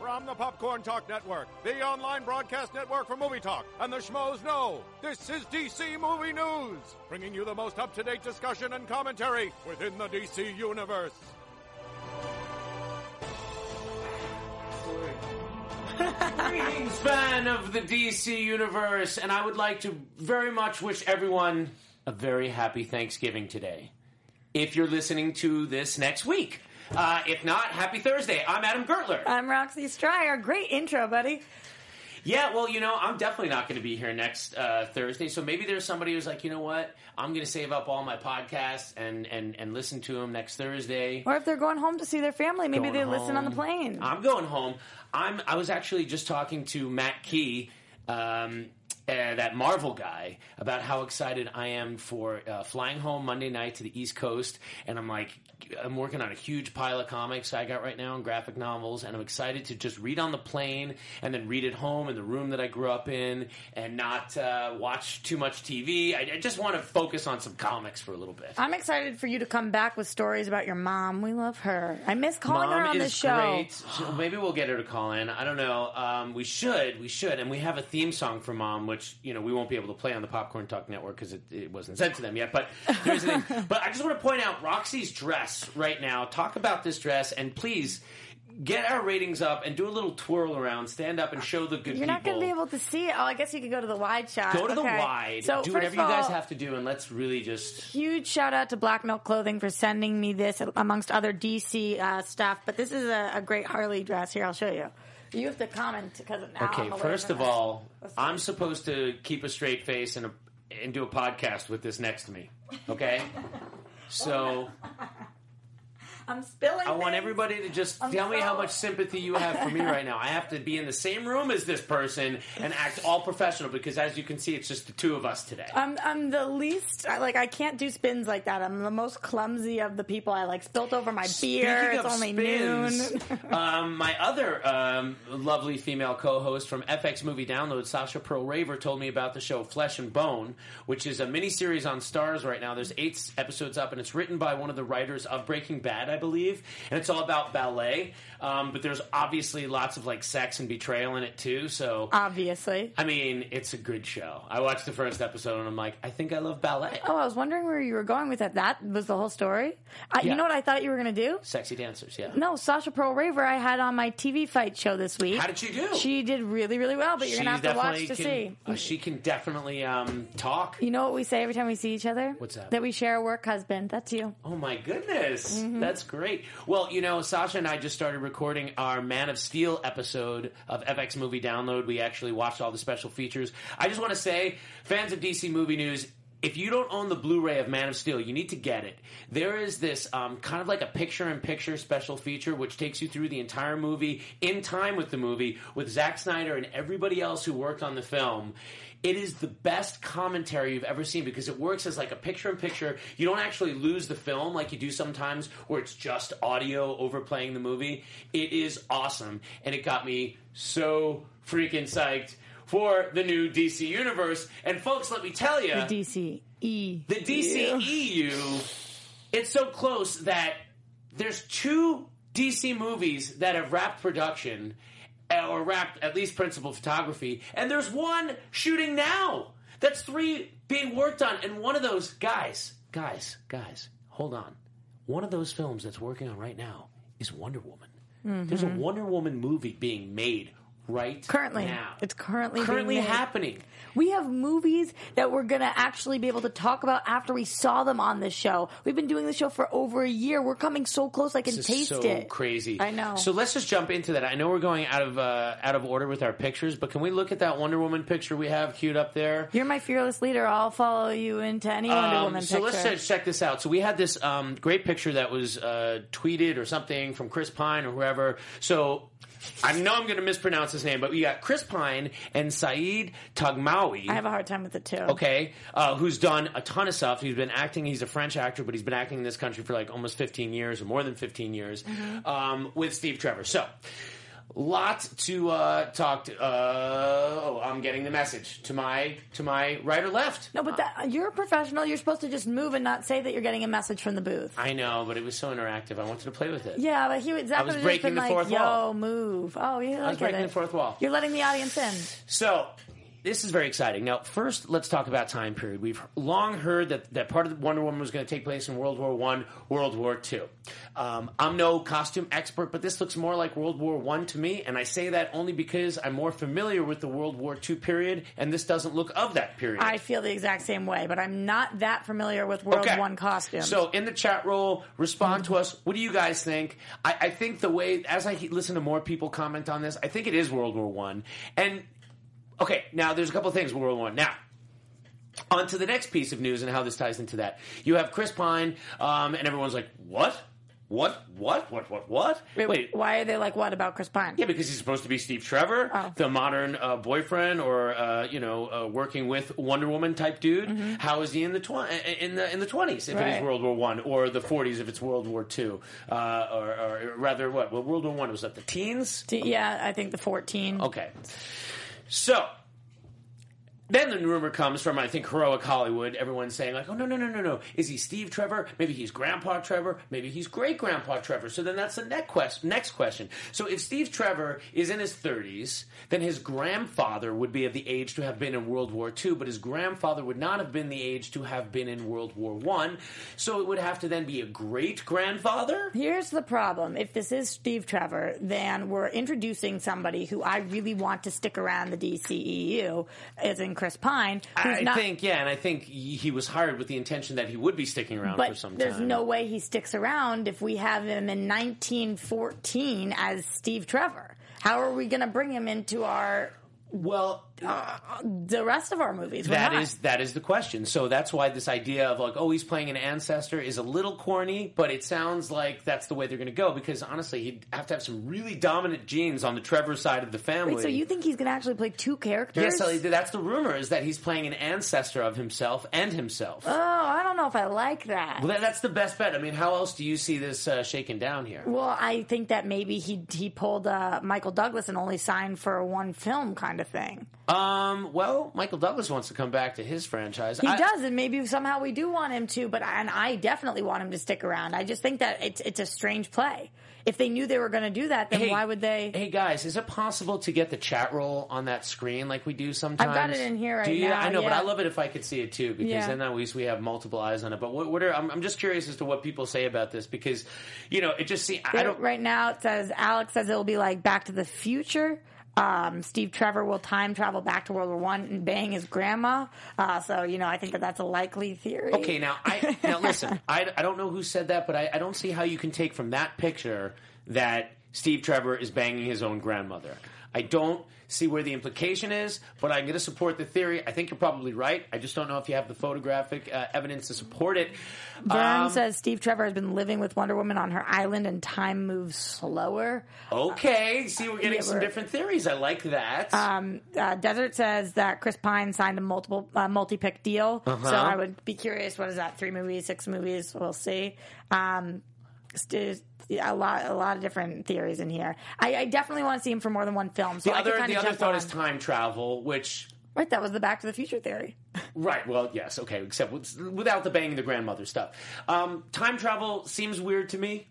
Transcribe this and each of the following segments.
From the Popcorn Talk Network, the online broadcast network for movie talk, and the schmoes know. This is DC Movie News, bringing you the most up to date discussion and commentary within the DC universe. Greetings, fan of the DC universe, and I would like to very much wish everyone a very happy Thanksgiving today. If you're listening to this next week. Uh, if not, happy Thursday. I'm Adam Gertler. I'm Roxy Striar. Great intro, buddy. Yeah, well, you know, I'm definitely not going to be here next uh, Thursday. So maybe there's somebody who's like, you know what, I'm going to save up all my podcasts and, and, and listen to them next Thursday. Or if they're going home to see their family, maybe Going they listen on the home. plane. I'm going home. I'm. I was actually just talking to Matt Key, um, uh, that Marvel guy, about how excited I am for uh, flying home Monday night to the East Coast, and I'm like, I'm working on a huge pile of comics I got right now and graphic novels, and I'm excited to just read on the plane and then read at home in the room that I grew up in, and not uh, watch too much TV. I, I just want to focus on some comics for a little bit. I'm excited for you to come back with stories about your mom. We love her. I miss calling her Mom on is show. great. Maybe we'll get her to call in. I don't know. Um, we should. We should. And we have a theme song for Mom, which you know we won't be able to play on the Popcorn Talk Network because it, it wasn't sent to them yet. But here's the thing. But I just want to point out Roxy's dress right now. Talk about this dress, and please. Get our ratings up and do a little twirl around. Stand up and show the good You're people. not going to be able to see it. Oh, I guess you could go to the wide shot. Go to the wide. So do whatever of you guys have to do, and let's really just. Huge shout out to Black Milk Clothing for sending me this, amongst other DC uh, stuff. But this is a, a great Harley dress. Here, I'll show you. You have to comment because of now Okay, I'm first of all, I'm supposed to keep a straight face and, a, and do a podcast with this next to me. Okay? So I'm spilling. I want things. everybody to just I'm tell me how much sympathy you have for me right now. I have to be in the same room as this person and act all professional because, as you can see, it's just the two of us today. I'm I'm the least I- like I can't do spins like that. I'm the most clumsy of the people. I like spilt over my beer. It's only spins, noon. um, my other um, lovely female co-host from FX Movie Download, Sasha Perl-Raver, told me about the show Flesh and Bone, which is a miniseries on Starz right now. There's eight episodes up, and it's written by one of the writers of Breaking Bad, I believe, and it's all about ballet. Um, but there's obviously lots of like sex and betrayal in it too. So. Obviously. I mean, it's a good show. I watched the first episode and I'm like, I think I love ballet. Oh, I was wondering where you were going with that. That was the whole story. I, Yeah. You know what I thought you were going to do? Sexy dancers, yeah. No, Sasha Perl-Raver. I had on my TV fight show this week. How did she do? She did really, really well. But you're gonna have to watch to can- see. uh, she can definitely um, talk. You know what we say every time we see each other? What's that? That we share a work husband. That's you. Oh my goodness, Mm-hmm. that's great. Well, you know, Sasha and I just started recording our Man of Steel episode of FX Movie Download. We actually watched all the special features. I just want to say, fans of DC Movie News. If you don't own the Blu-ray of Man of Steel, you need to get it. There is this um, kind of like a picture-in-picture special feature, which takes you through the entire movie in time with the movie, with Zack Snyder and everybody else who worked on the film. It is the best commentary you've ever seen because it works as like a picture in picture. You don't actually lose the film like you do sometimes where it's just audio overplaying the movie. It is awesome. And it got me so freaking psyched for the new DC universe. And folks, let me tell you, The DC E. the DCEU, it's so close that there's two DC movies that have wrapped production or wrapped at least principal photography, and there's one shooting now. That's three being worked on, and one of those guys, guys, guys, hold on. One of those films that's working on right now is Wonder Woman. There's a mm-hmm. Wonder Woman movie being made right Currently, now. it's currently currently happening. We have movies that we're going to actually be able to talk about after we saw them on this show. We've been doing the show for over a year. We're coming so close I can This taste so it. crazy. I know. So let's just jump into that. I know we're going out of uh, out of order with our pictures, but can we look at that Wonder Woman picture we have queued up there? You're my fearless leader. I'll follow you into any Wonder Um, Woman so picture. let's uh, check this out. So we had this um, great picture that was uh, tweeted or something from Chris Pine or whoever. So I know I'm going to mispronounce his name, but we got Chris Pine and Saeed Taghmaoui. I have a hard time with it too. Okay, uh, who's done a ton of stuff. He's been acting. He's a French actor, but he's been acting in this country for like almost 15 years or more than 15 years Mm-hmm. um, with Steve Trevor. So, lot to uh, talk. To, uh, oh, I'm getting the message to my to my right or left. No, but that, you're a professional. You're supposed to just move and not say that you're getting a message from the booth. I know, but it was so interactive. I wanted to play with it. Yeah, but he I was breaking been the like, fourth "Yo, wall. move!" Oh, yeah, I, was breaking it. the fourth wall. You're letting the audience in. So this is very exciting. Now, first, let's talk about time period. We've long heard that, that part of Wonder Woman was going to take place in World War One, World War Two. Um, I'm no costume expert, but this looks more like World War One to me, and I say that only because I'm more familiar with the World War Two period, and this doesn't look of that period. I feel the exact same way, but I'm not that familiar with World Okay. One costumes. So in the chat roll, respond to us. What do you guys think? I, I think the way as I listen to more people comment on this, I think it is World War One. And okay, now there's a couple of things War One. Now. On to the next piece of news and how this ties into that. You have Chris Pine, um, and everyone's like, "What? What? What? What? What? What?" Wait, why are they like what about Chris Pine? Yeah, because he's supposed to be Steve Trevor, Oh. the modern uh, boyfriend, or uh, you know, uh, working with Wonder Woman type dude. How is he in the tw- in the in the twenties if it Mm-hmm. Right. is World War One, or the forties if it's World War Two, uh, or, or rather what? Well, World War One was that the teens. D- Yeah, I think the 14. Okay, so. Then the rumor comes from I think heroic Hollywood. Everyone's saying like, "Oh no, no, no, no, no! Is he Steve Trevor? Maybe he's Grandpa Trevor. Maybe he's Great Grandpa Trevor." So then that's the next question. Next question. So if Steve Trevor is in his thirties, then his grandfather would be of the age to have been in World War II, but his grandfather would not have been the age to have been in World War One. So it would have to then be a great grandfather. Here's the problem. If this is Steve Trevor, then we're introducing somebody who I really want to stick around the DCEU, as in Chris Pine, who's I not. think, yeah, and I think he was hired with the intention that he would be sticking around for some time. there's no way he sticks around if we have him in 1914 as Steve Trevor. How are we going to bring him into our well. The rest of our movies? We're That not. is that is the question. So that's why this idea of like, oh, he's playing an ancestor is a little corny, but it sounds like that's the way they're going to go. Because honestly, he'd have to have some really dominant genes on the Trevor side of the family. Wait, so you think he's going to actually play two characters? Yes, so that's the rumor is that he's playing an ancestor of himself and himself. Oh, I don't know if I like that. well, that, that's the best bet. I mean, how else do you see this uh, shaken down here? Well, I think that maybe he he pulled uh, Michael Douglas and only signed for one film kind of thing. Um, well, Michael Douglas wants to come back to his franchise. He I- does, and maybe somehow we do want him to. But and I definitely want him to stick around. I just think that it's it's a strange play. If they knew they were going to do that, then Hey, why would they? Hey guys, is it possible to get the chat roll on that screen like we do sometimes? I've got it in here right do you? now, I know, but. I love it if I could see it too because Yeah. then at least we have multiple eyes on it. But what, what are I'm, I'm just curious as to what people say about this because you know it just seems I don't. right now it says Alex says it'll be like Back to the Future. Um, Steve Trevor will time travel back to World War One and bang his grandma. Uh, so you know, I think that that's a likely theory. Okay, now I now listen. I, I don't know who said that, but I, I don't see how you can take from that picture that Steve Trevor is banging his own grandmother. I don't see where the implication is, but I'm going to support the theory. I think you're probably right. I just don't know if you have the photographic uh, evidence to support it. Vern Um, says Steve Trevor has been living with Wonder Woman on her island and time moves slower. Okay, see, we're getting Yeah, some we're- different theories. I like that. Uh, Desert says that Chris Pine signed a multiple uh, multi-pick deal. Uh-huh. So I would be curious. What is that? Three movies, six movies? We'll see. Um, st- a lot, a lot of different theories in here. I, I definitely want to see him for more than one film. So the I other, the other thought on. is time travel, which Right, that was the Back to the Future theory. Right. Well, yes. Okay. Except without the banging the grandmother stuff. Um, time travel seems weird to me.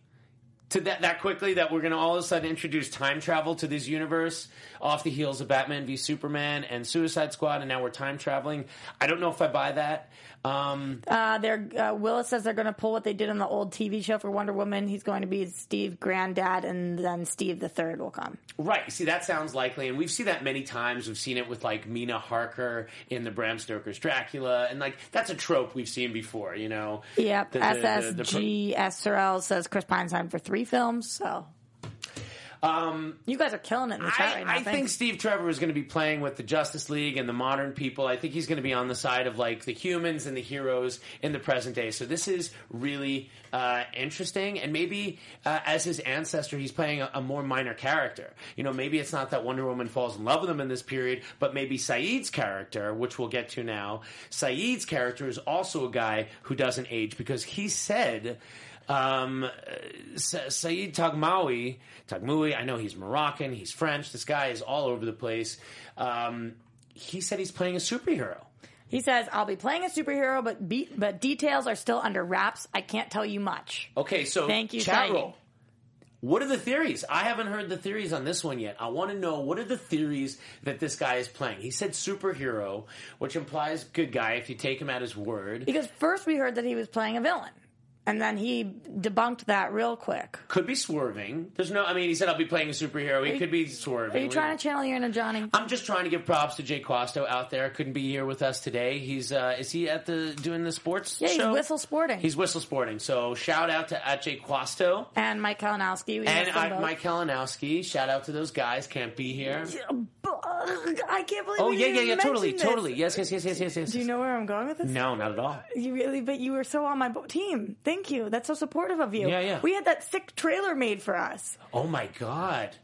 to that that quickly that we're going to all of a sudden introduce time travel to this universe off the heels of Batman v Superman and Suicide Squad, and now we're time traveling. I don't know if I buy that. Um, Uh, they're, uh, Willis says they're going to pull what they did on the old TV show for Wonder Woman. He's going to be Steve Granddad, and then Steve the Third will come. right. See, that sounds likely, and we've seen that many times. We've seen it with like Mina Harker in the Bram Stoker's Dracula, and like that's a trope we've seen before. You know. Yep. The- the- the- the pro- SSG S says Chris Pine's signed for three films. So, Um, you guys are killing it in the chat I, right now. I think. Steve Trevor is going to be playing with the Justice League and the modern people. I think he's going to be on the side of like the humans and the heroes in the present day. So this is really uh, interesting, and maybe uh, as his ancestor, he's playing a, a more minor character. You know, maybe it's not that Wonder Woman falls in love with him in this period, but maybe Saeed's character, which we'll get to now, Saeed's character is also a guy who doesn't age because he said um, uh, Sa- Saeed Taghmaoui, Taghmaoui, I know he's Moroccan, he's French. This guy is all over the place. Um, he said he's playing a superhero. He says, I'll be playing a superhero, but be- but details are still under wraps. I can't tell you much. Okay, so Thank you, chat Saeed. roll. What are the theories? I haven't heard the theories on this one yet. I want to know what are the theories that this guy is playing. He said superhero, which implies good guy if you take him at his word. Because first we heard that he was playing a villain. And then he debunked that real quick. Could be swerving. There's no. I mean, he said I'll be playing a superhero. He you- could be swerving. Are you trying to channel your inner Johnny? I'm just trying to give props to Jay Quasto out there. Couldn't be here with us today. He's uh, is he at the doing the sports? Yeah, he's whistle sporting. He's whistle sporting. So shout out to at Jay Quasto and Mike Kalinowski. And I. Mike Kalinowski. Shout out to those guys. Can't be here. I can't believe. Oh yeah, yeah, yeah. Totally, this. totally. Yes, yes, yes, yes, yes, yes. Do you know where I'm going with this? No, not at all. You really, but you were so on my team. Thank you. That's so supportive of you. Yeah, yeah. We had that sick trailer made for us. Oh my god,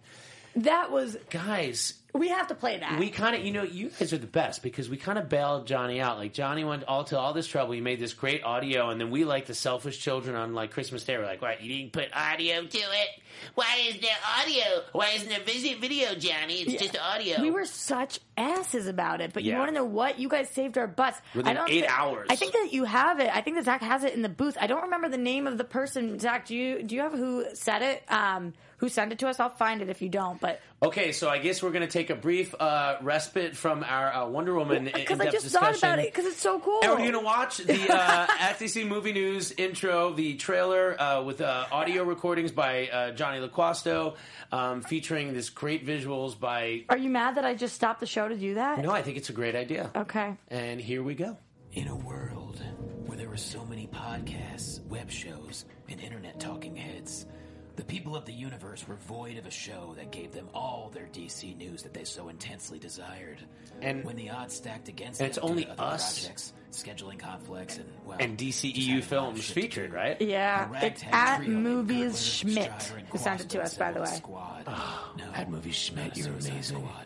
That was. guys. We have to play that. We kind of, you know, you guys are the best because we kind of bailed Johnny out. Like Johnny went all to all this trouble. He made this great audio, and then we, like the selfish children on like Christmas Day, were like, "Why You didn't put audio to it? Why is there audio? Why isn't there visit video, Johnny? It's just audio." We were such asses about it, but you want to know what? You guys saved our butts. Within I don't eight thi- hours. I think that you have it. I think that Zach has it in the booth. I don't remember the name of the person. Zach, do you do you have who said it? Um, who sent it to us? I'll find it if you don't. But Okay, so I guess we're going to take a brief uh, respite from our uh, Wonder Woman because in I just discussion. thought about it because it's so cool. And we're going to watch the uh, at Movie News intro, the trailer uh, with uh, audio recordings by uh, Johnny LaQuasto, um, featuring this great visuals by. Are you mad that I just stopped the show to do that? No, I think it's a great idea. Okay. And here we go. In a world where there are so many podcasts, web shows, and internet talking heads, the people of the universe were void of a show that gave them all their DC news that they so intensely desired. And- when the odds stacked against and it's them due only us projects, scheduling conflicts, and well, And just DCEU having a lot of films featured, do. right? Yeah, it's at Movies Schmidt Strider, and who sent it to us, by the way. Squad. Oh, no, at Movies Schmidt, you're Suicide amazing. Squad,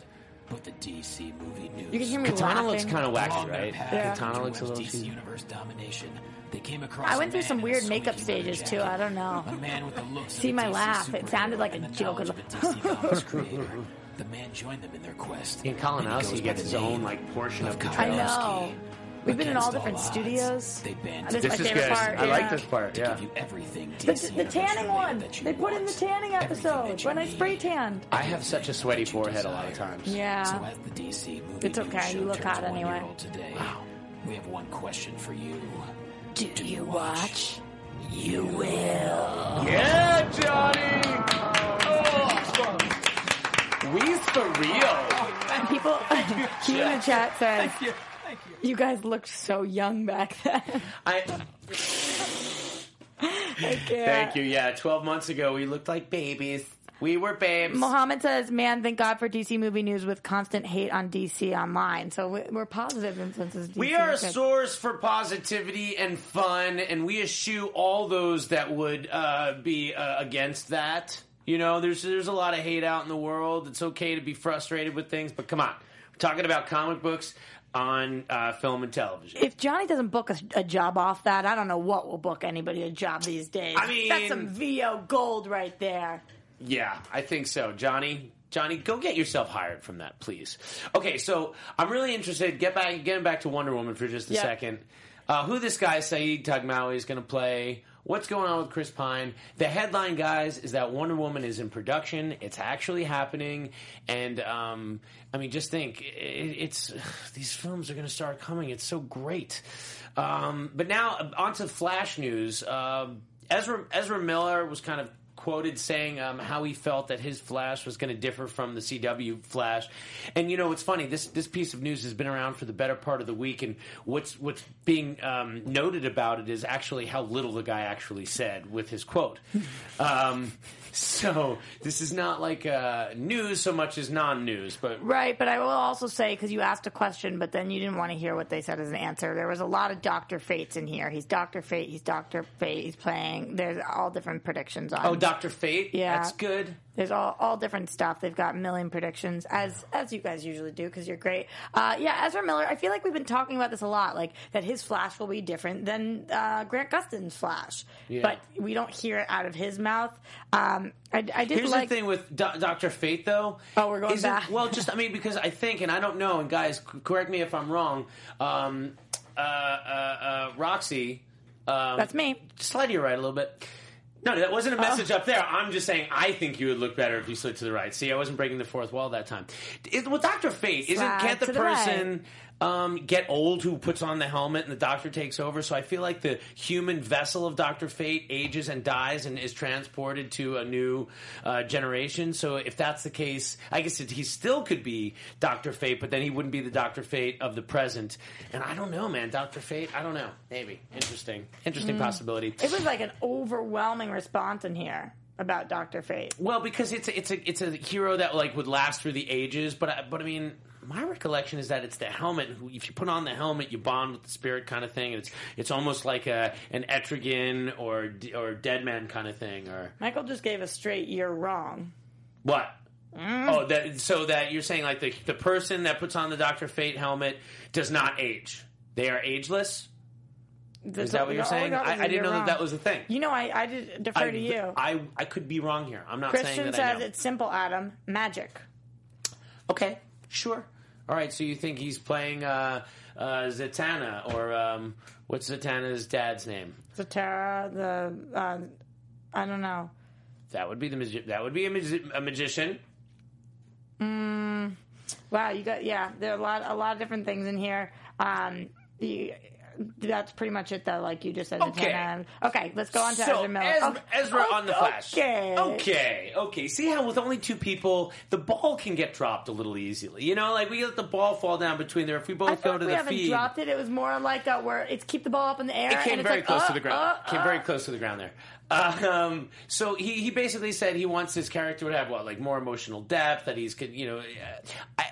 but the DC movie news. You can hear me Katana laughing. looks kind of wacky, right? Yeah. Katana to looks a little. DC Universe domination. They came across I a went through some weird makeup leather stages too. I don't know. A man with the looks See my laugh. It sounded like a joke. knowledge of a DC Comics. The man joined them in their quest. And and he goes Kalinowski by gets his own like portion of the I know. We've been in all different all odds, studios. they band This is my favorite good. part. I like this part. to Yeah. give you everything The, the tanning one. They put in the tanning episode when I spray tanned. I have such a sweaty That you forehead a lot of times. Yeah. So as the DC movie It's okay, you look hot anyway. year old Today, we have one question for you. Do you watch? You will. Yeah, Johnny. Oh. We's for real. People, he in the chat says, you. guys looked so young back then. I I can't. thank you. Yeah, twelve months ago we looked like babies. We were babes. Mohammed says, "Man, thank God for DC movie news with constant hate on DC online." So we- we're positive influences. DC We are a source for positivity and fun, and we eschew all those that would uh, be uh, against that. You know, there's there's a lot of hate out in the world. It's okay to be frustrated with things, but come on, we're talking about comic books on uh, film and television. If Johnny doesn't book a, a job off that, I don't know what will book anybody a job these days. I mean- that's some VO gold right there. Yeah, I think so, Johnny. Johnny, go get yourself hired from that, please. Okay, so I'm really interested. Get back, getting back to Wonder Woman for just a Yeah. second. uh, who this guy Saeed Taghmaoui is going to play. What's going on with Chris Pine? The headline, guys, is that Wonder Woman is in production. It's actually happening, and um, I mean, just think, it, it's these films are going to start coming. It's so great. Um, but now on to Flash news. Um Ezra Ezra Miller was kind of quoted saying um, how he felt that his Flash was going to differ from the CW Flash. And you know, it's funny. This this piece of news has been around for the better part of the week, and what's what's being um, noted about it is actually how little the guy actually said with his quote. um, so this is not like uh, news so much as non-news, but Right, but I will also say because you asked a question, but then you didn't want to hear what they said as an answer. There was a lot of Doctor Fates in here. He's Doctor Fate. He's Doctor Fate. He's playing. There's all different predictions on. oh, Doctor Fate, Yeah. that's good. There's all, all different stuff. They've got million predictions, as as you guys usually do, because you're great. Uh, yeah, Ezra Miller. I feel like we've been talking about this a lot, like that his Flash will be different than uh, Grant Gustin's Flash, Yeah. but we don't hear it out of his mouth. Um, I, I did Here's like. the thing with Do- Doctor Fate, though. Oh, we're going isn't- back. Well, just I mean, because I think, and I don't know, and guys, correct me if I'm wrong. Um, uh, uh, uh, Roxy, um, That's me. slide to your right a little bit. No, that wasn't a message up there. I'm just saying I think you would look better if you slid to the right. See, I wasn't breaking the fourth wall that time. It, with Doctor Fate, isn't Slide can't the the person um, get old who puts on the helmet and the doctor takes over? So I feel like the human vessel of Doctor Fate ages and dies and is transported to a new uh, generation. So if that's the case, I guess it, he still could be Doctor Fate, but then he wouldn't be the Doctor Fate of the present. And I don't know, man. Doctor Fate, I don't know. Maybe interesting, interesting Mm. possibility. It was like an overwhelming response in here about Doctor Fate. Well, because it's a, it's a it's a hero that like would last through the ages, but I, but I mean, my recollection is that it's the helmet. who- If you put on the helmet, you bond with the spirit kind of thing. And it's it's almost like a an Etrigan or or Dead Man kind of thing, or Michael just gave a straight "you're wrong." what? Mm. Oh, that so that you're saying like the the person that puts on the Doctor Fate helmet does not age. They are ageless. Is that what you're saying? I, I, didn't know that wrong." that was a thing. You know, I, I did defer I, to you. I I could be wrong here. I'm not saying Christian that I says know. it's simple, Adam. Magic. Okay, sure. All right, so you think he's playing uh, uh, Zatanna, or um, what's Zatanna's dad's name? Zatara, the uh, I don't know. That would be the magi- that would be a, magi- a magician. Wow, you got yeah. There are a lot, a lot of different things in here. Um, you, that's pretty much it, though. Like you just said. Okay. Okay, let's go on to so Ezra Miller. Ezra, Okay. Ezra on the Flash. Okay. okay, okay. See how with only two people, the ball can get dropped a little easily. You know, like we let the ball fall down between there. If we both go to we the haven't feed, dropped it. It was more like uh, where it's keep the ball up in the air. It came very like, close uh, to the ground. uh, came uh. very close to the ground there. Um, so he, he basically said he wants his character to have what like more emotional depth. That he's could you know, I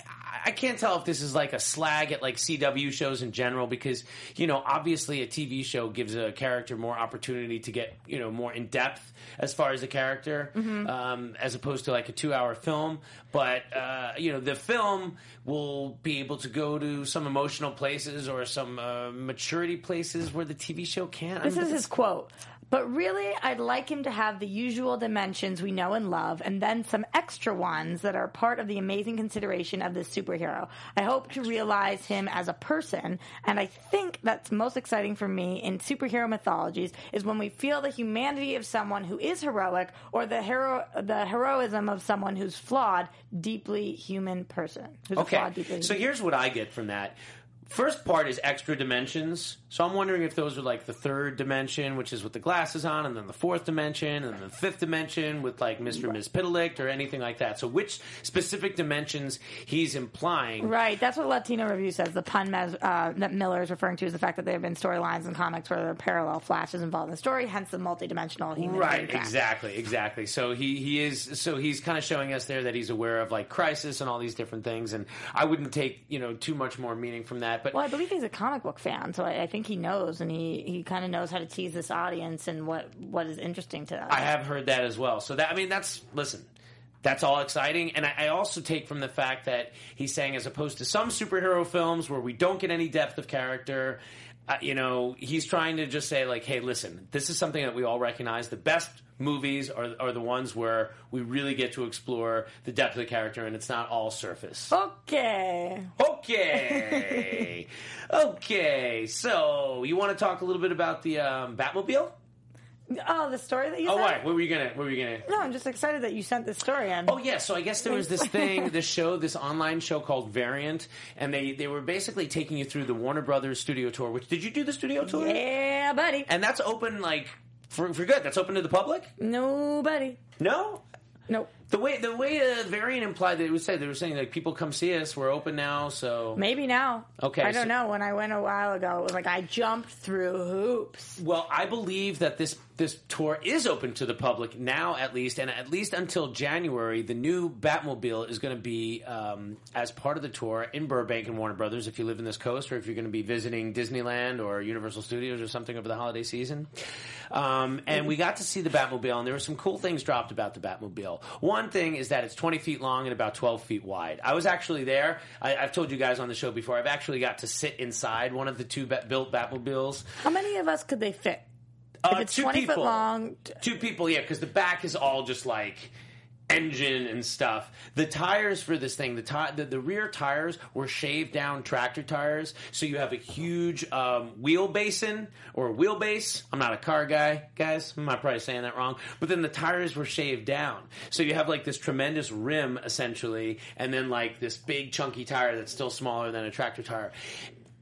I can't tell if this is like a slag at like CW shows in general because you know obviously a TV show gives a character more opportunity to get you know more in depth as far as the character um, as opposed to like a two hour film. But uh, you know the film will be able to go to some emotional places or some uh, maturity places where the TV show can't. I This mean, is his quote. But really, I'd like him to have the usual dimensions we know and love, and then some extra ones that are part of the amazing consideration of this superhero. I hope to realize him as a person, and I think that's most exciting for me in superhero mythologies is when we feel the humanity of someone who is heroic, or the hero, the heroism of someone who's flawed, deeply human person. Okay. flawed, deeply So here's what I get from that. First part is extra dimensions. So I'm wondering if those are like the third dimension, which is with the glasses on, and then the fourth dimension, and then the fifth dimension with like Mr. Mxyzptlk or anything like that. So which specific dimensions he's implying. Right, that's what Latino Review says. The pun uh, that Miller is referring to is the fact that there have been storylines in comics where there are parallel flashes involved in the story, hence the multidimensional human. Right, exactly, exactly. So he he is so he's kind of showing us there that he's aware of like crisis and all these different things, and I wouldn't take you know too much more meaning from that. But Well, I believe he's a comic book fan, so I, I think he knows, and he, he kind of knows how to tease this audience and what, what is interesting to them. I have heard that as well. So that I mean, that's listen. That's all exciting, and I also take from the fact that he's saying, as opposed to some superhero films where we don't get any depth of character, uh, you know, he's trying to just say like, hey, listen, this is something that we all recognize. The best movies are are the ones where we really get to explore the depth of the character, and it's not all surface. Okay. Okay, okay. So you want to talk a little bit about the um, Batmobile? Oh, the story that you Oh, sent? why? What were you gonna? What were you gonna? No, I'm just excited that you sent this story in. Oh yeah, so I guess there was this thing, this show, this online show called Variant, and they they were basically taking you through the Warner Brothers studio tour. Which did you do the studio tour? Yeah, buddy. And that's open like for for good. That's open to the public. Nobody. No, Nope. the way the way uh, Variant implied that it would say they were saying like people come see us. We're open now, so Maybe now. Okay, I don't know. When I went a while ago, it was like I jumped through hoops. Well, I believe that this this tour is open to the public now, at least, and at least until January. The new Batmobile is going to be um, as part of the tour in Burbank and Warner Brothers. If you live in this coast, or if you're going to be visiting Disneyland or Universal Studios or something over the holiday season, um, and we got to see the Batmobile, and there were some cool things dropped about the Batmobile. One thing is that it's 20 feet long and about 12 feet wide. I was actually there. I, I've told you guys on the show before. I've actually got to sit inside one of the two built Batmobiles. How many of us could they fit? Uh, it's two 20 people. foot long, Two people, yeah, because the back is all just like engine and stuff. The tires for this thing, the, ti- the the rear tires were shaved down tractor tires, so you have a huge um, wheel basin or wheelbase. I'm not a car guy, guys. I'm not probably saying that wrong, but then the tires were shaved down, so you have like this tremendous rim essentially, and then like this big chunky tire that's still smaller than a tractor tire,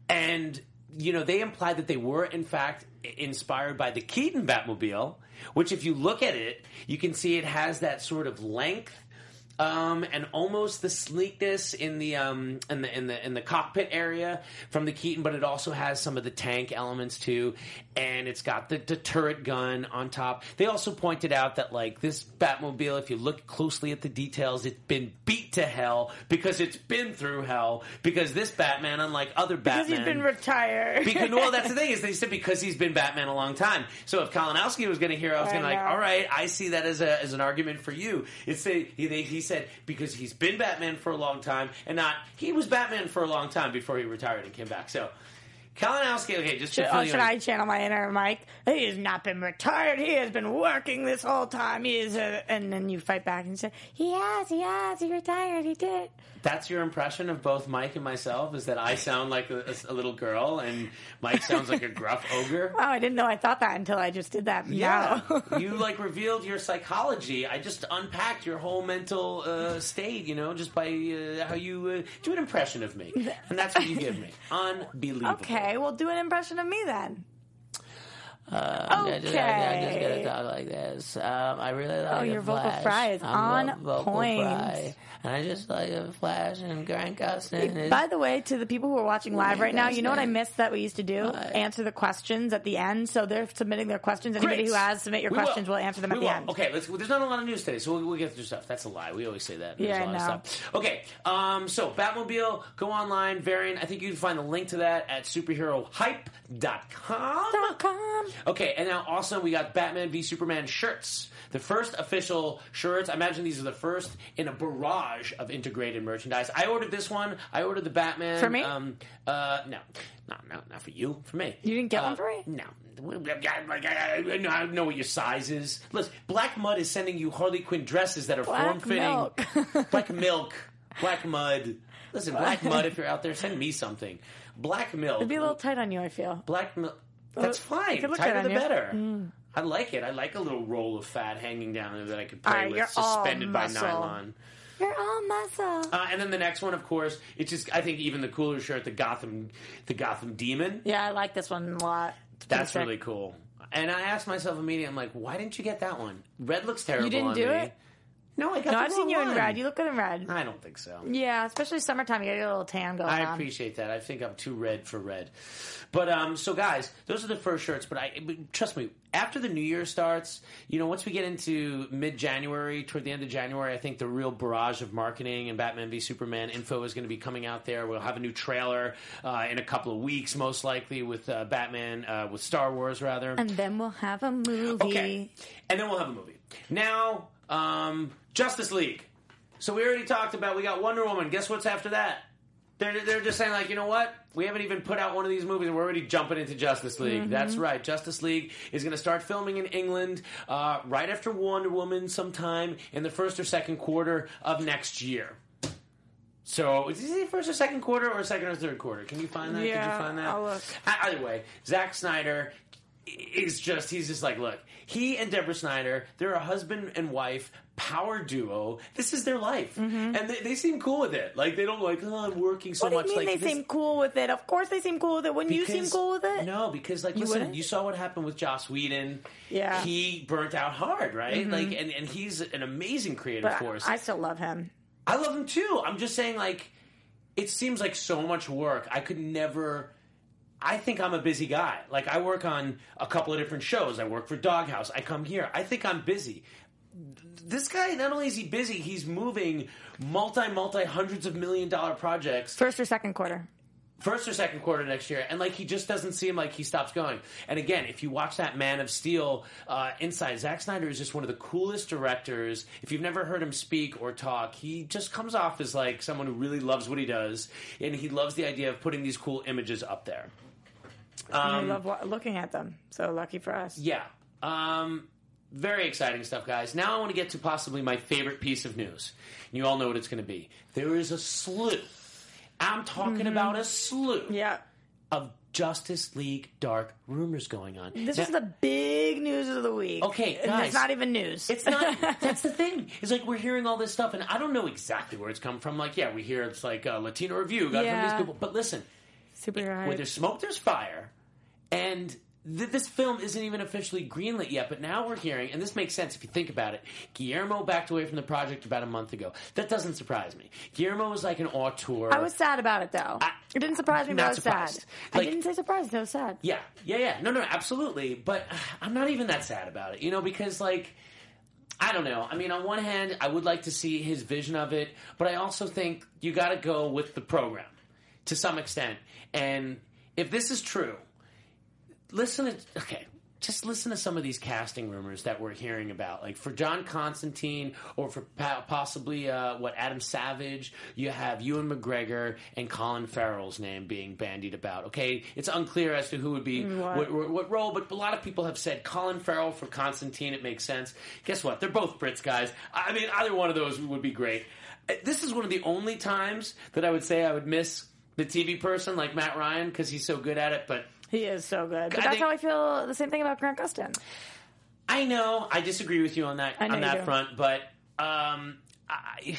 and you know, they implied that they were, in fact, inspired by the Keaton Batmobile, which, if you look at it, you can see it has that sort of length. Um, and almost the sleekness in the um, in the in the in the cockpit area from the Keaton, but it also has some of the tank elements too, and it's got the, the turret gun on top. They also pointed out that like this Batmobile, if you look closely at the details, it's been beat to hell because it's been through hell. Because this Batman, unlike other Batman, because he's been retired. because well, that's the thing is they said because he's been Batman a long time. So if Kalinowski was going to hear, I was going to like, all right, I see that as a as an argument for you. It's a, he, they, he said because he's been Batman for a long time, and not he was Batman for a long time before he retired and came back. So Kalinowski, okay, just Should, oh, should I channel my inner Mike? He has not been retired. He has been working this whole time. He is, a, and then you fight back and say, "He has, he has, he retired, he did." That's your impression of both Mike and myself is that I sound like a, a little girl and Mike sounds like a gruff ogre. Wow, I didn't know I thought that until I just did that. Yeah, you like revealed your psychology. I just unpacked your whole mental uh, state, you know, just by uh, how you uh, do an impression of me, and that's what you give me. Unbelievable. okay, well, do an impression of me then. I just, I just gotta Okay. talk like this. Um, I really like Oh, your vocal fry is I on vocal point. fry. and I just like the Flash and Grant Gustin. By the way, to the people who are watching live right now, you know what I Gustin. missed that we used to do? What? Answer the questions at the end. So they're submitting their questions. Anybody Great. who has submit your We will. questions, we'll answer them We at the end. Okay, let's. There's not a lot of news today, so we'll, we'll get through stuff. That's a lie. We always say that. There's Yeah, a lot I of stuff. Okay, um, so Batmobile, go online, Variant. I think you can find the link to that at superherohype.com. Dot com. Okay, and now also we got Batman v Superman shirts. The first official shirts. I imagine these are the first in a barrage of integrated merchandise. I ordered this one. I ordered the Batman. For me? Um, uh, no. No, no, not for you. For me. You didn't get Uh, one for me? No. I don't know what your size is. Listen, Black Mud is sending you Harley Quinn dresses that are form fitting. milk. Black milk. Black Mud. Listen, Black Mud, if you're out there, send me something. Black milk. It'd be a little tight on you, I feel. Black milk. That's Uh, fine. look Tighter the on you. Mm. better. I like it. I like a little roll of fat hanging down there that I could play with, all suspended by muscle. nylon. You're all muscle. Uh, and then the next one, of course, it's just I think even the cooler shirt, the Gotham, the Gotham Demon. Yeah, I like this one a lot. It's pretty That's sick. really cool. And I asked myself immediately, I'm like, why didn't you get that one? Red looks terrible. You didn't on do me. it? No, I got. No, I've seen wrong you in one. red. You look good in red. I don't think so. Yeah, especially summertime. You get a little tan going I on. appreciate that. I think I'm too red for red. But um, so guys, those are the first shirts. But I but trust me, after the new year starts, you know, once we get into mid January, toward the end of January, I think the real barrage of marketing and Batman v Superman info is going to be coming out there. We'll have a new trailer uh, in a couple of weeks, most likely with uh, Batman, uh, with Star Wars rather. And then we'll have a movie. Okay. And then we'll have a movie. Now, um, Justice League. So we already talked about we got Wonder Woman. Guess what's after that? They're, they're just saying like, you know what? We haven't even put out one of these movies, and we're already jumping into Justice League. Mm-hmm. That's right. Justice League is going to start filming in England uh, right after Wonder Woman, sometime in the first or second quarter of next year. So, is it first or second quarter, or second or third quarter? Can you find that? Did Yeah, you find that? I'll look. Either way, Zack Snyder is just, he's just like, look, he and Deborah Snyder, they're a husband and wife power duo. This is their life. And they, they seem cool with it. Like, they don't like, oh, I'm working so Mm-hmm. much. What do you mean like, they this- seem cool with it? Of course they seem cool with it. Wouldn't you seem cool with it? No, because like You listen, wouldn't? you saw what happened with Joss Whedon. Yeah. Mm-hmm. He burnt out hard, right? Like and, and he's an amazing creative But force. I still love him. I love him too. I'm just saying like it seems like so much work. I could never I think I'm a busy guy. Like I work on a couple of different shows. I work for Doghouse. I come here. I think I'm busy. This guy, not only is he busy, he's moving multi, multi, hundreds of million dollar projects First or second quarter. first or second quarter next year, and like he just doesn't seem like he stops going. And again, if you watch that Man of Steel uh, inside, Zack Snyder is just one of the coolest directors. If you've never heard him speak or talk, he just comes off as like someone who really loves what he does, and he loves the idea of putting these cool images up there. I love looking at them. So lucky for us. Yeah. Um, very exciting stuff, guys. Now I want to get to possibly my favorite piece of news. You all know what it's going to be. There is a slew. I'm talking about a slew Yeah. of Justice League Dark rumors going on. This Now- is the big news of the week. Okay, guys. it's not even news. It's not. That's the thing. It's like we're hearing all this stuff, and I don't know exactly where it's come from. Like, yeah, we hear it's like uh, Latino Review got it from these people. But listen, Superhero where there's smoke, there's fire, and th- this film isn't even officially greenlit yet. But now we're hearing, and this makes sense if you think about it. Guillermo backed away from the project about a month ago. That doesn't surprise me. Guillermo was like an auteur. I was sad about it though. I- it didn't surprise me, but I was surprised. sad. Like- I didn't say surprised. I was sad. Yeah, yeah, yeah. No, no, absolutely. But uh, I'm not even that sad about it, you know, because like. I don't know. I mean, on one hand, I would like to see his vision of it, but I also think you got to go with the program to some extent. And if this is true, listen to okay. Just listen to some of these casting rumors that we're hearing about, like for John Constantine or for possibly uh, what Adam Savage. You have Ewan McGregor and Colin Farrell's name being bandied about. Okay, it's unclear as to who would be what, what, what role, but a lot of people have said Colin Farrell for Constantine. It makes sense. Guess what? They're both Brits guys. I mean, either one of those would be great. Uh, This is one of the only times that I would say I would miss the TV person like Matt Ryan because he's so good at it, but. He is so good. But I that's think- how I feel. The same thing about Grant Gustin. I know. I disagree with you on that I know on you that do. front, but um, I,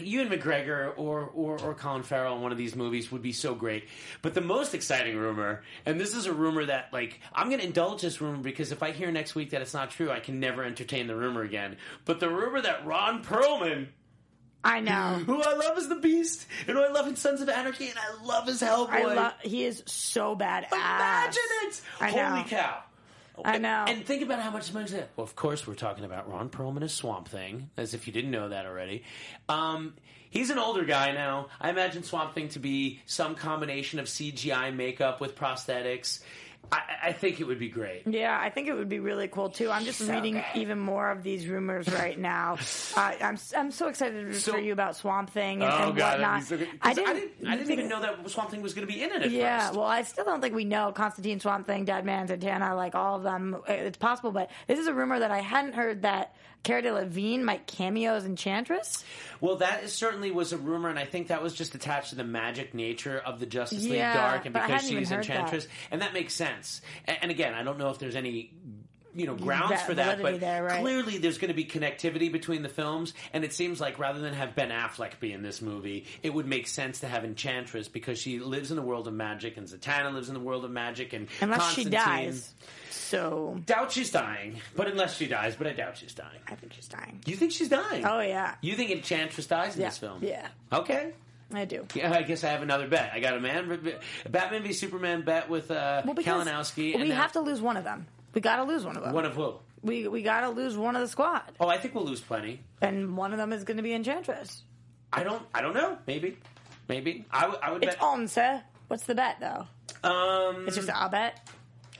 Ewan McGregor or, or or Colin Farrell in one of these movies would be so great. But the most exciting rumor, and this is a rumor that like I'm going to indulge this rumor because if I hear next week that it's not true, I can never entertain the rumor again. But the rumor that Ron Perlman, I know. who I love is the Beast, and who I love in Sons of Anarchy, and I love his Hellboy. I love. He is so badass. Imagine it! I know. Holy cow! I know. And think about how much money that. Well, of course, we're talking about Ron Perlman as Swamp Thing, as if you didn't know that already. Um, he's an older guy now. I imagine Swamp Thing to be some combination of CGI makeup with prosthetics. I, I think it would be great. Yeah, I think it would be really cool too. I'm just So reading good. even more of these rumors right now. Uh, I'm I'm so excited So- for you about Swamp Thing and, Oh and god, whatnot. so I I didn't, didn't, I didn't think- even know that Swamp Thing was going to be in it at Yeah, first. well, I still don't think we know Constantine, Swamp Thing, Dead Deadman, Zatanna, like all of them. It's possible, but this is a rumor that I hadn't heard that Cara Delevingne might cameo as Enchantress. Well, that is, certainly was a rumor, and I think that was just attached to the magic nature of the Justice League Yeah, Dark, and because she's heard that. Enchantress, and that makes sense. And, and again, I don't know if there's any. You know, grounds That for that, but there, right. clearly there's going to be connectivity between the films, and it seems like rather than have Ben Affleck be in this movie, it would make sense to have Enchantress because she lives in the world of magic, and Zatanna lives in the world of magic, and Unless she dies. So Doubt she's dying, but unless she dies, but I doubt she's dying. I think she's dying. You think she's dying? Oh yeah, You think Enchantress dies in yeah, this film? yeah, Okay. I do. Yeah, I guess I have another bet. I got a man, Batman v Superman bet with uh, Well, Kalinowski. we have to lose one of them. We got to lose one of them. One of who? we we got to lose one of the squad, Oh, I think we'll lose plenty. and one of them is going to be Enchantress. I don't. I don't know. Maybe. Maybe. I would. I would It's bet. on, sir. What's the bet though? um, It's just a bet.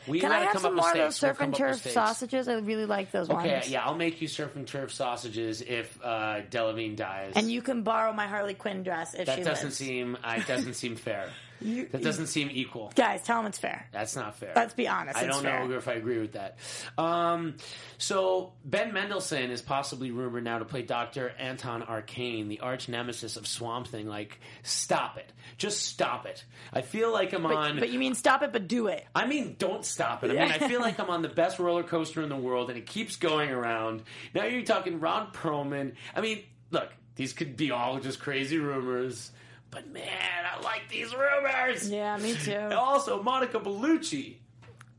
We Can I have come some up with more of those. We'll surf and turf sausages? I really like those Okay, ones. Okay, yeah, I'll make you surf and turf sausages if uh, Delevingne dies. And you can borrow my Harley Quinn dress if that she doesn't lives. seem. Uh, it doesn't seem fair. that doesn't seem equal. Guys, tell them it's fair. That's not fair. Let's be honest, I don't fair. know if I agree with that. Um, so Ben Mendelsohn is possibly rumored now to play Doctor Anton Arcane, the arch nemesis of Swamp Thing. Like, stop it! Just stop it! I feel like I'm on. But, but you mean stop it, but do it. I mean, don't stop it. I mean, I feel like I'm on the best roller coaster in the world, and it keeps going around. Now you're talking Ron Perlman. I mean, look, these could be all just crazy rumors, but man, I like these rumors. Yeah, me too. Also, Monica Bellucci.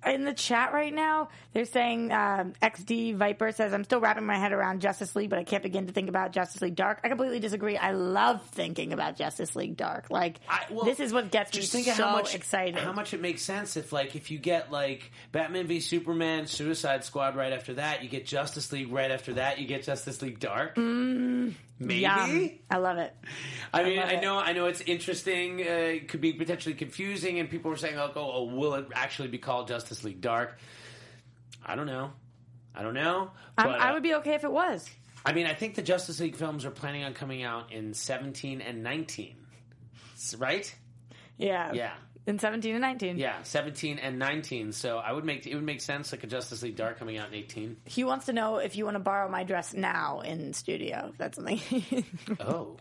In the chat right now, they're saying um, XD Viper says, I'm still wrapping my head around Justice League, but I can't begin to think about Justice League Dark. I completely disagree. I love thinking about Justice League Dark. Like, I- well, this is what gets me think so how much excited. How much it makes sense if, like, if you get like Batman v Superman, Suicide Squad right after that, you get Justice League right after that, you get Justice League Dark. Maybe. Yum. I love it. I mean, I, it. know, I know, it's interesting. Uh, it could be potentially confusing, and people were saying, "Oh, oh, will it actually be called Justice League Dark?" I don't know. I don't know. But, I uh, would be okay if it was. I mean, I think the Justice League films are planning on coming out in 17 and 19. Right? Yeah. Yeah. In 17 and 19. Yeah, 17 and 19. So I would make it would make sense like a Justice League Dark coming out in 18. He wants to know if you want to borrow my dress now in studio. If that's something. Oh.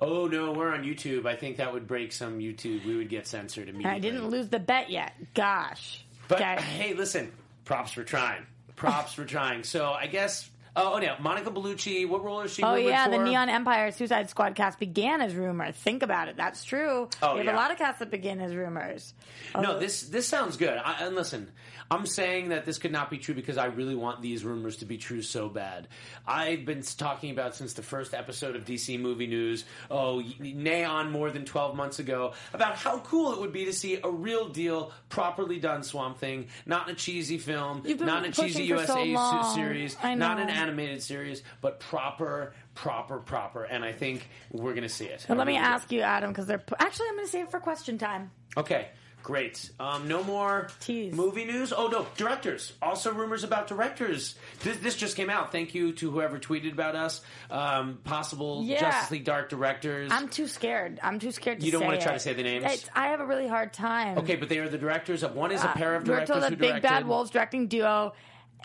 Oh no, we're on YouTube. I think that would break some YouTube. We would get censored immediately. I didn't lose the bet yet. Gosh. But Okay. hey, listen, props for trying. Props for trying. So I guess. Oh, oh yeah, Monica Bellucci. What role is she? Oh yeah, the? Neon Empire Suicide Squad cast began as rumor. Think about it. That's true. Oh, we have yeah. a lot of casts that begin as rumors. No, this this sounds good. I, and listen, I'm saying that this could not be true because I really want these rumors to be true so bad. I've been talking about since the first episode of DC Movie News, oh, neon more than 12 months ago, about how cool it would be to see a real deal, properly done Swamp Thing, not in a cheesy film, not in a cheesy for so USA series, not an. Animated series, but proper, proper, proper. And I think we're going to see it. I let me really ask you, Adam, because they're actually I'm going to save it for question time. Okay, great. Um, no more Tease. movie news. Oh no, directors. Also, rumors about directors. This, this just came out. Thank you to whoever tweeted about us. Um, possible Yeah. Justice League Dark directors. I'm too scared. I'm too scared to. You don't say wanna try it. to say the names? It's, I have a really hard time. okay, but they are the directors. Of, one is a pair of We're directors told who that Big directed. Bad Wolves directing duo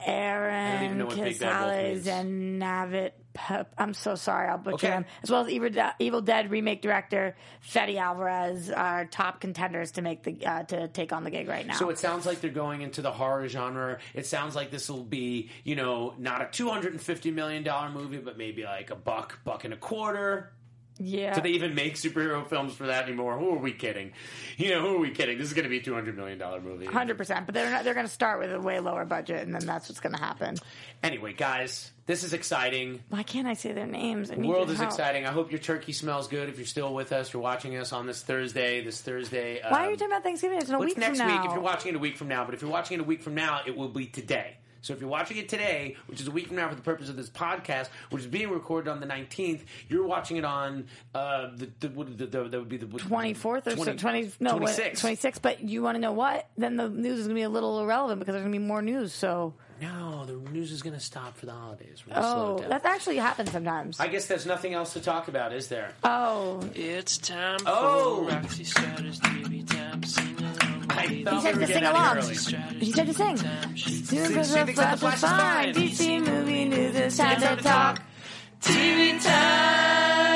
Aaron even know what Big Bad Wolf Casales and Navit Pep. I'm so sorry, I'll butcher Okay. them. As well as Evil, De- Evil Dead remake director Fede Alvarez are top contenders to make the uh, to take on the gig right now. So it sounds like they're going into the horror genre. It sounds like this will be, you know, not a two hundred and fifty million dollar movie, but maybe like a buck, buck and a quarter. Yeah, Do they even make superhero films for that anymore? Who are we kidding? You know, who are we kidding? This is going to be a two hundred million dollar movie. hundred percent. But they're not, they're going to start with a way lower budget, and then that's what's going to happen. Anyway, guys, this is exciting. Why can't I say their names? The world is help. exciting. I hope your turkey smells good. If you're still with us, you're watching us on this Thursday. This Thursday. Why are um, you talking about Thanksgiving? It's in a week next from now. week? If you're watching it a week from now, but if you're watching it a week from now, it will be today. So if you're watching it today, which is a week from now for the purpose of this podcast, which is being recorded on the 19th, you're watching it on uh, the, the, what- the, the that would be the Twenty fourth or 20 so, twenty no twenty-sixth. twenty six. But you want to know what? Then the news is going to be a little irrelevant because there's going to be more news. So No, the news is going to stop for the holidays. We're gonna slow oh, it down. that actually happens sometimes. I guess there's nothing else to talk about, is there? oh, It's time Oh. for Roxy Striar's TV time. Sing along. He were to sing along. of he said to sing. Soon She as thinks the that flash fine. fine. DC movie news. It's time to talk. TV Time.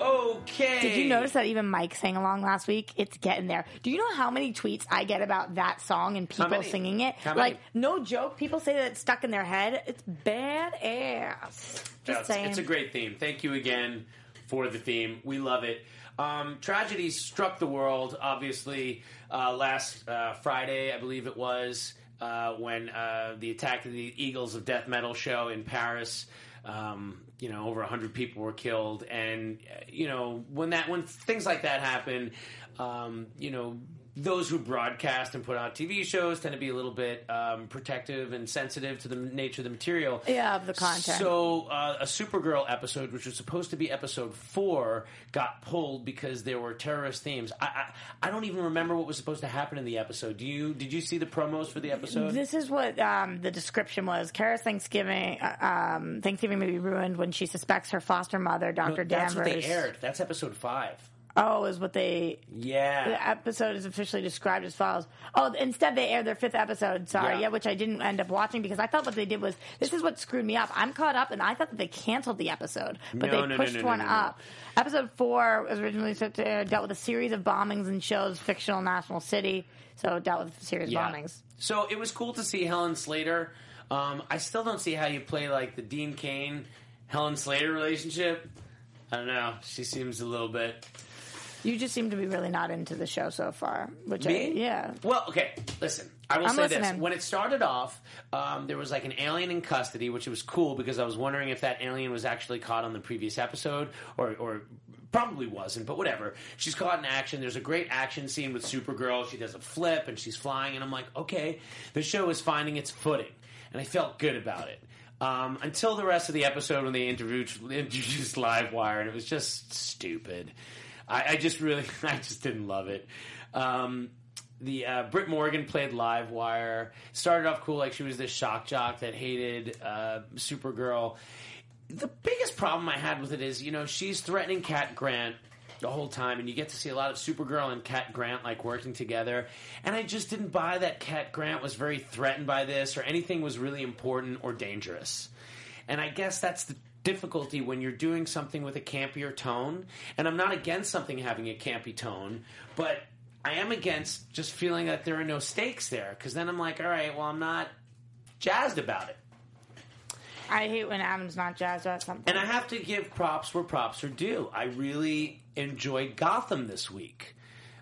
Okay. Did you notice that even Mike sang along last week? It's getting there. Do you know how many tweets I get about that song and people many? singing it? How many? Like, no joke. People say that it's stuck in their head. It's badass. Just it's, saying. it's a great theme. Thank you again for the theme. We love it. Um, tragedy struck the world, obviously, uh, last uh, Friday, I believe it was, uh, when uh, the Attack of the Eagles of Death Metal show in Paris. Um, you know, over hundred people were killed, and uh, you know when that when things like that happen, um, you know, those who broadcast and put out TV shows tend to be a little bit um, protective and sensitive to the nature of the material. Yeah, of the content. So, uh, a Supergirl episode, which was supposed to be episode four, got pulled because there were terrorist themes. I, I, I don't even remember what was supposed to happen in the episode. Do you? Did you see the promos for the episode? This is what um, the description was. Kara's Thanksgiving uh, um, Thanksgiving may be ruined when she suspects her foster mother, No, Dr. that's Danvers. what they aired. That's episode five. Oh, is what they. Yeah. The episode is officially described as follows. Oh, instead they aired their fifth episode. Sorry, Yeah. yeah. which I didn't end up watching because I thought what they did was this is what screwed me up. I'm caught up, and I thought that they canceled the episode, but No, they no, pushed no, one up. Episode four was originally set to, dealt with a series of bombings and shows fictional national city, so it dealt with serious bombings. So it was cool to see Helen Slater. Um, I still don't see how you play like the Dean Cain Helen Slater relationship. I don't know. She seems a little bit. You just seem to be really not into the show so far, which I, yeah. Well, okay. Listen, I will I'm say this: when it started off, um, there was like an alien in custody, which was cool because I was wondering if that alien was actually caught on the previous episode, or, or probably wasn't. But whatever. She's caught in action. There's a great action scene with Supergirl. She does a flip and she's flying, and I'm like, okay, the show is finding its footing, and I felt good about it. Um, until the rest of the episode when they introduced, introduced Livewire, and it was just stupid. I, I just really, I just didn't love it. Um, the uh, Brit Morgan played Livewire. Started off cool, like she was this shock jock that hated uh, Supergirl. The biggest problem I had with it is, you know, she's threatening Cat Grant the whole time, and you get to see a lot of Supergirl and Cat Grant like working together. And I just didn't buy that Cat Grant was very threatened by this, or anything was really important or dangerous. And I guess that's the difficulty when you're doing something with a campier tone. And I'm not against something having a campy tone, but I am against just feeling that there are no stakes there. Because then I'm like, all right, well, I'm not jazzed about it. I hate when Adam's not jazzed about something. And I have to give props where props are due. I really enjoyed Gotham this week.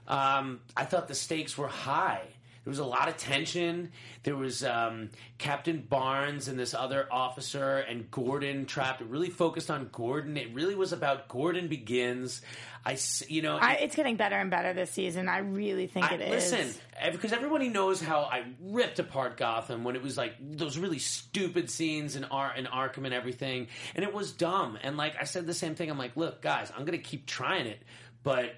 Um, I thought the stakes were high. There was a lot of tension. There was um, Captain Barnes and this other officer and Gordon trapped. It really focused on Gordon. It really was about Gordon Begins. I, you know, I, it's getting better and better this season. I really think I, it is. listen, because everybody knows how I ripped apart Gotham when it was like those really stupid scenes in Ar- in Arkham and everything, and it was dumb. And like I said the same thing. I'm like, look, guys, I'm gonna keep trying it, but.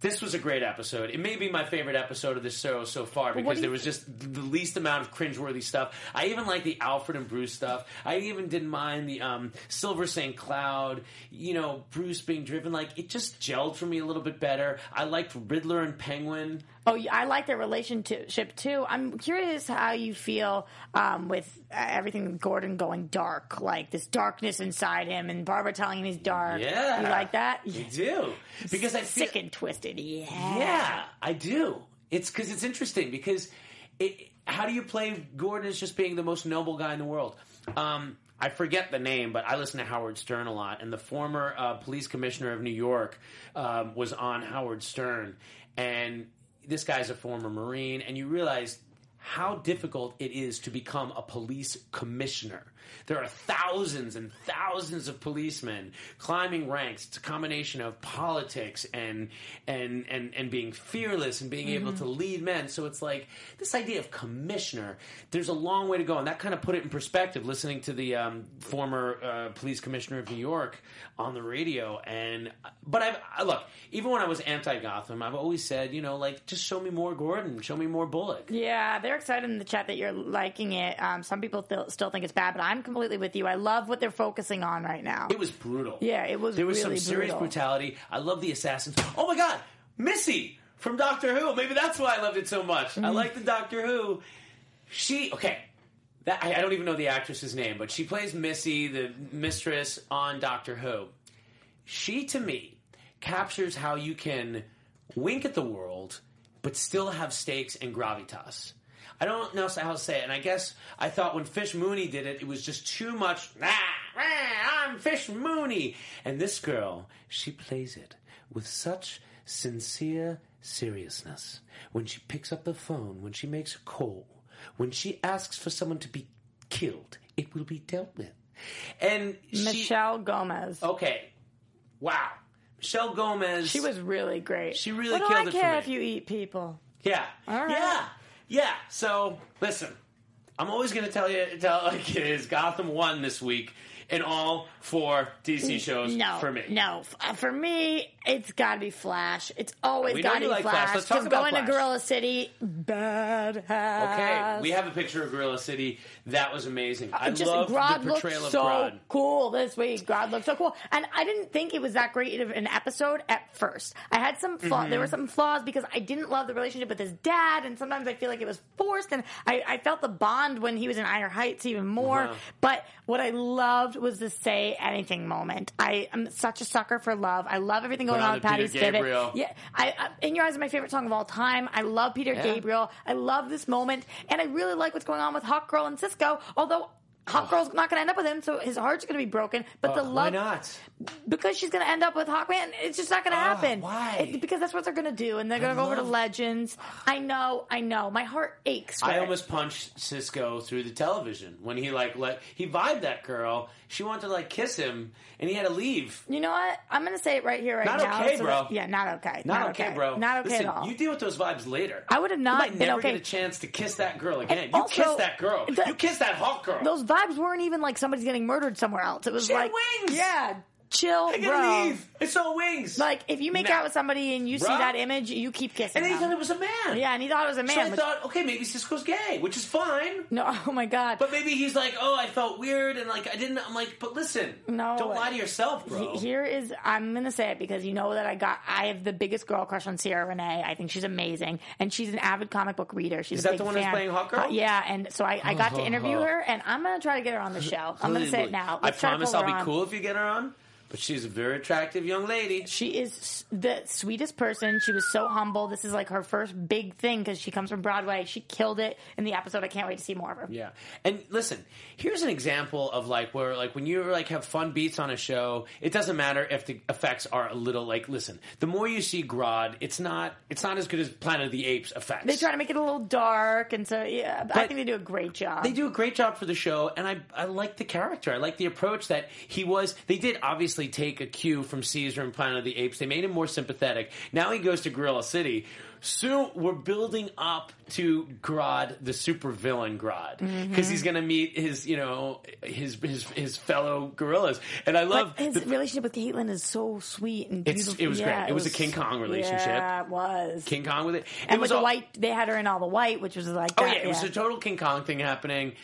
This was a great episode. It may be my favorite episode of this show so far because there was just the least amount of cringeworthy stuff. I even like the Alfred and Bruce stuff. I even didn't mind the um, Silver St. Cloud, you know, Bruce being driven. Like, it just gelled for me a little bit better. I liked Riddler and Penguin. Oh, I like their relationship too. I'm curious how you feel um, with uh, everything with Gordon going dark, like this darkness inside him, and Barbara telling him he's dark. Yeah. you like that? You do because I feel sick and twisted. Yeah, yeah, I do. It's because it's interesting because it. How do you play Gordon as just being the most noble guy in the world? Um, I forget the name, but I listen to Howard Stern a lot, and the former uh, police commissioner of New York um, was on Howard Stern, and this guy's a former Marine, and you realize how difficult it is to become a police commissioner. There are thousands and thousands of policemen climbing ranks. It's a combination of politics and and and, and being fearless and being able to lead men. So it's like this idea of commissioner. There's a long way to go, and that kind of put it in perspective. Listening to the um, former uh, police commissioner of New York on the radio, and but I've I, look even when I was anti Gotham, I've always said you know like just show me more Gordon, show me more Bullock. Yeah, they're excited in the chat that you're liking it. Um, some people still, still think it's bad, but I'm completely with you. I love what they're focusing on right now. It was brutal. Yeah, it was There was really some serious brutal. brutality. I love the assassins. Oh my god, Missy from Doctor Who. Maybe that's why I loved it so much. Mm-hmm. I like the Doctor Who. She okay. That I, I don't even know the actress's name, but she plays Missy, the mistress on Doctor Who. She to me captures how you can wink at the world, but still have stakes and gravitas. I don't know how to say it, and I guess I thought when Fish Mooney did it, it was just too much. Ah, ah, I'm Fish Mooney, and this girl, she plays it with such sincere seriousness. When she picks up the phone, when she makes a call, when she asks for someone to be killed, it will be dealt with. And she, Michelle Gomez. Okay. Wow. Michelle Gomez. She was really great. She really killed I it for care me. if you eat people? Yeah. Right. Yeah. Yeah. So listen, I'm always going to tell you tell like it is. Gotham won this week in all four DC shows No, for me. no. Uh, For me, it's got to be Flash. It's always We know got to you be like Flash. Flash. Let's talk 'cause about going Flash. to Gorilla City, bad. Okay, we have a picture of Gorilla City. That was amazing. I just love Grodd the portrayal looked of so Grodd. cool this week. Grodd looked so cool, and I didn't think it was that great of an episode at first. I had some flaw. Mm-hmm. There were some flaws because I didn't love the relationship with his dad, and sometimes I feel like it was forced. And I, I felt the bond when he was in Iron Heights even more. Uh-huh. But what I loved was the say anything moment. I am such a sucker for love. I love everything going on on with the Patty Gabriel. Yeah, I, I, In Your Eyes is my favorite song of all time. I love Peter Yeah. Gabriel. I love this moment, and I really like what's going on with Hawk Girl and Cisco. Although Hawk Girl's not going to end up with him, so his heart's going to be broken. But the love, why not? because she's going to end up with Hawkman. It's just not going to ah, happen. why? It- because that's what they're going to do, and they're going to go over to Legends. I know, I know. My heart aches. For I it. almost punched Cisco through the television when he like let he vibed that girl. She wanted to like kiss him, and he had to leave. You know what? I'm going to say it right here, right now. Not now. okay, so bro. that- yeah, not okay. Not, okay, bro. Not okay Listen, at all. You deal with those vibes later. I would have You not might been never okay. get a chance to kiss that girl again. You also, kiss that girl. the- you kissed that hawk girl. Those vibes weren't even like somebody's getting murdered somewhere else. It was She like wings. Yeah, chill, I bro. leave. It's all wings. Like if you make Nah. out with somebody and you see Bro. that image, you keep kissing. and then he them. thought it was a man. Yeah, and he thought it was a man. So I which- thought, okay, maybe Cisco's gay, which is fine. no, oh my god. But maybe he's like, oh, I felt weird, and like I didn't. I'm like, but listen, No. don't lie to yourself, bro. He- Here is I'm gonna say it because you know that I got I have the biggest girl crush on Ciara Renée. I think she's amazing, and she's an avid comic book reader. She's Is a that big the one who's fan. playing Hawk Girl? Uh, yeah, and so I, I got to interview her, and I'm gonna try to get her on the show. I'm gonna say it now. I Let's try to promise pull I'll her be on. cool if you get her on. But she's a very attractive young lady. She is the sweetest person. She was so humble. This is like her first big thing because she comes from Broadway. She killed it in the episode. I can't wait to see more of her. Yeah. And listen, here's an example of like where like when you like have fun beats on a show, it doesn't matter if the effects are a little like listen, the more you see Grodd, it's not it's not as good as Planet of the Apes effects. They try to make it a little dark, and so yeah, I think they do a great job. They do a great job for the show, and I I like the character. I like the approach that he was. They did obviously take a cue from Caesar and Planet of the Apes. They made him more sympathetic. Now he goes to Gorilla City. Soon we're building up to Grodd, the supervillain Grodd, because Mm-hmm. he's going to meet his you know his his his fellow gorillas. And I love But his the- relationship with Caitlin is so sweet and beautiful. it was Yeah, great. It was a King Kong relationship. Yeah, it was. King Kong with it. and it with was the all- white, they had her in all the white, which was like, Oh that, yeah, it was a total King Kong thing happening.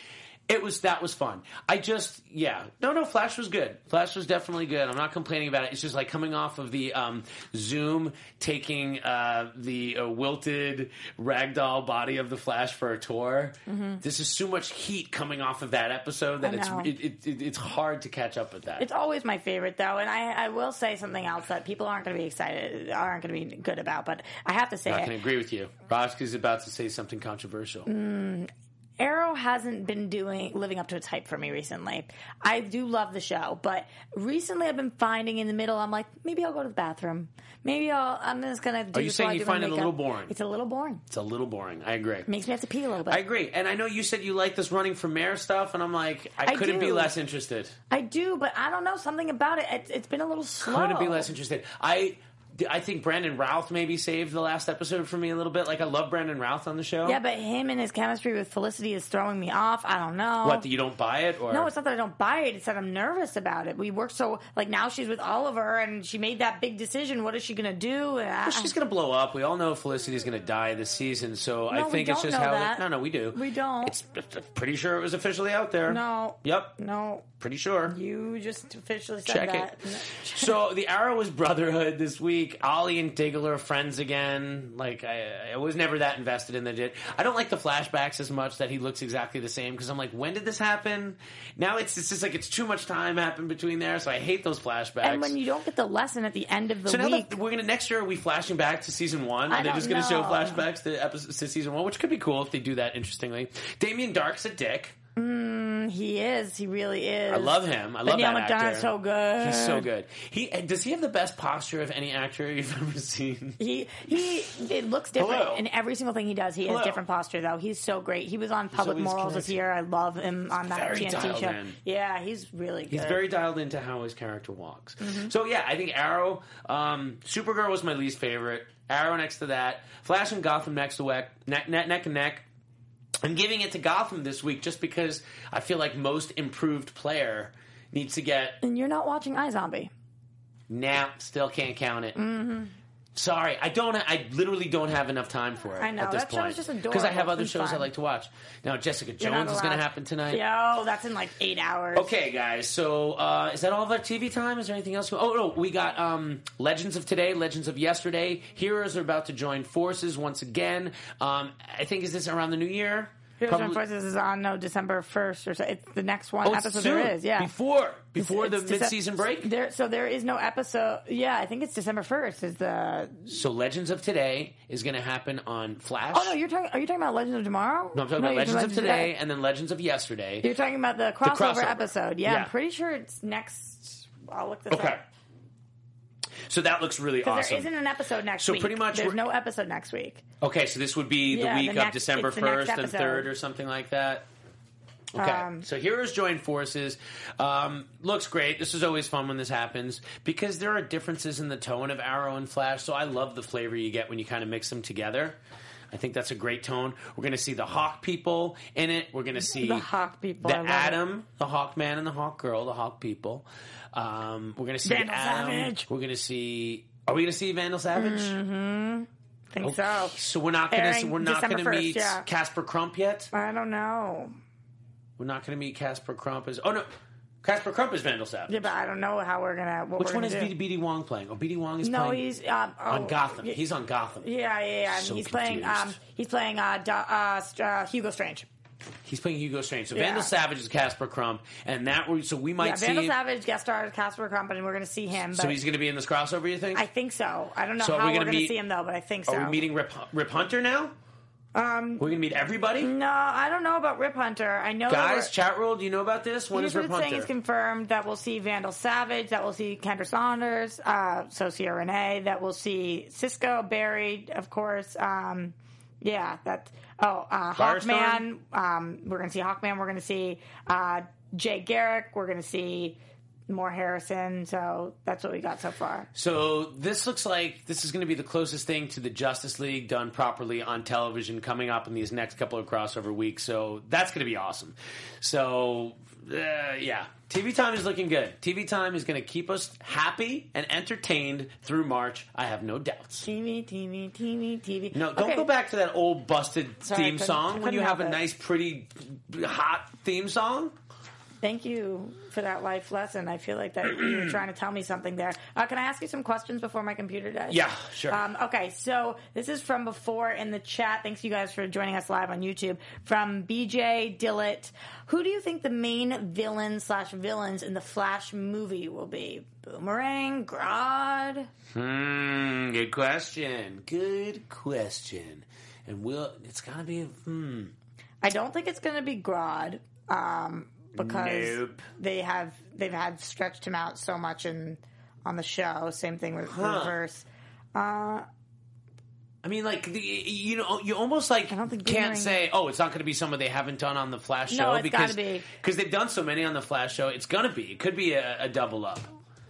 It was that was fun. I just yeah no no Flash was good. Flash was definitely good. I'm not complaining about it. It's just like coming off of the um, Zoom taking uh, the uh, wilted ragdoll body of the Flash for a tour. This is so much heat coming off of that episode that Mm-hmm. It's it, it, it, it's hard to catch up with that. It's always my favorite though, and I, I will say something else that people aren't going to be excited, aren't going to be good about, but I have to say going to agree with you. Roski's about to say something controversial. Arrow hasn't been doing living up to its hype for me recently. I do love the show, but recently I've been finding in the middle. I'm like, maybe I'll go to the bathroom. Maybe I'll. I'm just gonna. Do Are you this while saying I you do my find it a makeup. little boring? It's a little boring. It's a little boring. I agree. Makes me have to pee a little bit. I agree, and I know you said you like this running for mayor stuff, and I'm like, I, I couldn't be do. less interested. I do, but I don't know something about it. It's, it's been a little slow. I couldn't be less interested. I, I think Brandon Routh maybe saved the last episode for me a little bit. Like I love Brandon Routh on the show. Yeah, but him and his chemistry with Felicity is throwing me off. I don't know. what? That you don't buy it, or No, it's not that I don't buy it. It's that I'm nervous about it. We worked so like now she's with Oliver and she made that big decision. What is she gonna do? And Well, she's gonna blow up. We all know Felicity's gonna die this season, so I No, we think it's just how. that. It, no, no, we do. We don't. It's I'm pretty sure it was officially out there. no. Yep. No. Pretty sure. You just officially said Check that. it. so the Arrow was Brotherhood this week. Ollie and Diggle are friends again. Like I, I was never that invested in the jet. I don't like the flashbacks as much that he looks exactly the same because I'm like, when did this happen? Now it's it's just like it's too much time happened between there, so I hate those flashbacks. And when you don't get the lesson at the end of the so now week, that we're gonna next year, are we flashing back to season one? I Are they don't just gonna show flashbacks to episode to season one, which could be cool if they do that. Interestingly, Damien Darhk's a dick. He is. He really is. I love him. I love Neil that McDonough's actor. so good. He's so good. He does he have the best posture of any actor you've ever seen? He he. It looks different Hello. in every single thing he does. He Hello. has different posture though. He's so great. He was on Public Morals this year. I love him on that Very TNT show. in. Yeah, he's really good. He's very dialed into how his character walks. Mm-hmm. So yeah, I think Arrow, um, Supergirl was my least favorite. Arrow next to that, Flash and Gotham next to neck, neck, neck and neck. I'm giving it to Gotham this week just because I feel like most improved player needs to get And you're not watching iZombie. Nah, still can't count it. Mm-hmm. Sorry, I don't. I literally don't have enough time for it. I know, at this that point just adorable because I have other It's shows I fun. like to watch. Now, Jessica You're not Jones is going to allowed- happen tonight. Yo, that's in like eight hours. Okay, guys. So uh, is that all of our TV time? Is there anything else? Oh no, we got um, Legends of Today, Legends of Yesterday. Heroes are about to join forces once again. Um, I think is this around the new year? Heroes Probably- and Forces is on no December first or so. It's the next one Oh, episode soon. there is. Yeah, before before the It's mid Dece- season break. There, so there is no episode. Yeah, I think it's December first. Is the So Legends of Today is going to happen on Flash. oh no, you're talking. Are you talking about Legends of Tomorrow? No, I'm talking No, about Legends of Today and then Legends of Yesterday. You're talking about the crossover, crossover. episode. Yeah, Yeah. I'm pretty sure it's next. I'll look this Okay. up. So that looks really Because awesome. there isn't an episode next So week. pretty much there's no episode next week. Okay, so this would be the Yeah, the week of next- December it's the next first and third or something like that. Okay, Um, so heroes join forces. Um, looks great. This is always fun when this happens because there are differences in the tone of Arrow and Flash. So I love the flavor you get when you kind of mix them together. I think that's a great tone. We're going to see the Hawk people in it. We're going to see The Hawk people, the Adam, Atom, the Hawk Man, and the Hawk Girl, the Hawk people. Um, we're going to see Vandal Atom. Savage. We're going to see. Are we going to see Vandal Savage? I think so. So we're not gonna Airing we're not December gonna 1st, meet yeah. Casper Crump yet. I don't know. We're not gonna meet Casper Crump as oh no, Casper Crump is Vandal Savage. Yeah, but I don't know how we're gonna. What Which we're one gonna is do. BD, Wong playing? Oh, BD Wong is No, playing he's um, oh, on Gotham. He's on Gotham. yeah, yeah. yeah. So he's playing. Um, he's playing uh, uh, uh, Hugo Strange. He's playing Hugo Strange. So Yeah. Vandal Savage is Casper Crump, and that we so we might Yeah, see. Vandal Savage guest stars Casper Crump, and we're gonna see him. But so he's gonna be in this crossover. You think? I think so. I don't know So how we we are gonna gonna see him though, but I think so. Are we meeting Rip, Rip Hunter now? Um, we're gonna meet everybody. No, I don't know about Rip Hunter. I know Guys, chat roll. Do you know about this? When is Rip it's saying Hunter? is confirmed that we'll see Vandal Savage, that we'll see Kendra Saunders, uh, Ciara Renée, that we'll see Cisco, Barry, of course. Um, yeah, that's Oh, uh, Hawkman. Um, we're going to see Hawkman. We're going to see uh, Jay Garrick. We're going to see more Harrison. So that's what we got so far. So this looks like this is going to be the closest thing to the Justice League done properly on television coming up in these next couple of crossover weeks. So that's going to be awesome. So uh, yeah, TV time is looking good. TV time is going to keep us happy and entertained through March. I have no doubts. TV, TV, TV, TV. No, don't Okay. go back to that old busted Sorry, I theme couldn't- song when couldn't you have help a it. nice, pretty, hot theme song. Thank you for that life lesson. I feel like that you were trying to tell me something there. Uh, can I ask you some questions before my computer dies? Yeah, sure. Um, okay, so this is from before in the chat. Thanks you guys for joining us live on YouTube. From BJ Dillett, who do you think the main villain slash villains in the Flash movie will be? Boomerang, Grodd. Hmm, good question. Good question. And will it's gotta be hmm. I don't think it's going to be Grodd um, because Nope. they have they've had stretched him out so much in on the show. Same thing with Huh. Reverse. Uh, I mean, like the, you know, you almost like I don't think can't Boomerang- say, "Oh, it's not going to be someone they haven't done on the Flash No, show," it's because gotta be. because they've done so many on the Flash show. It's going to be. It could be a, a double up.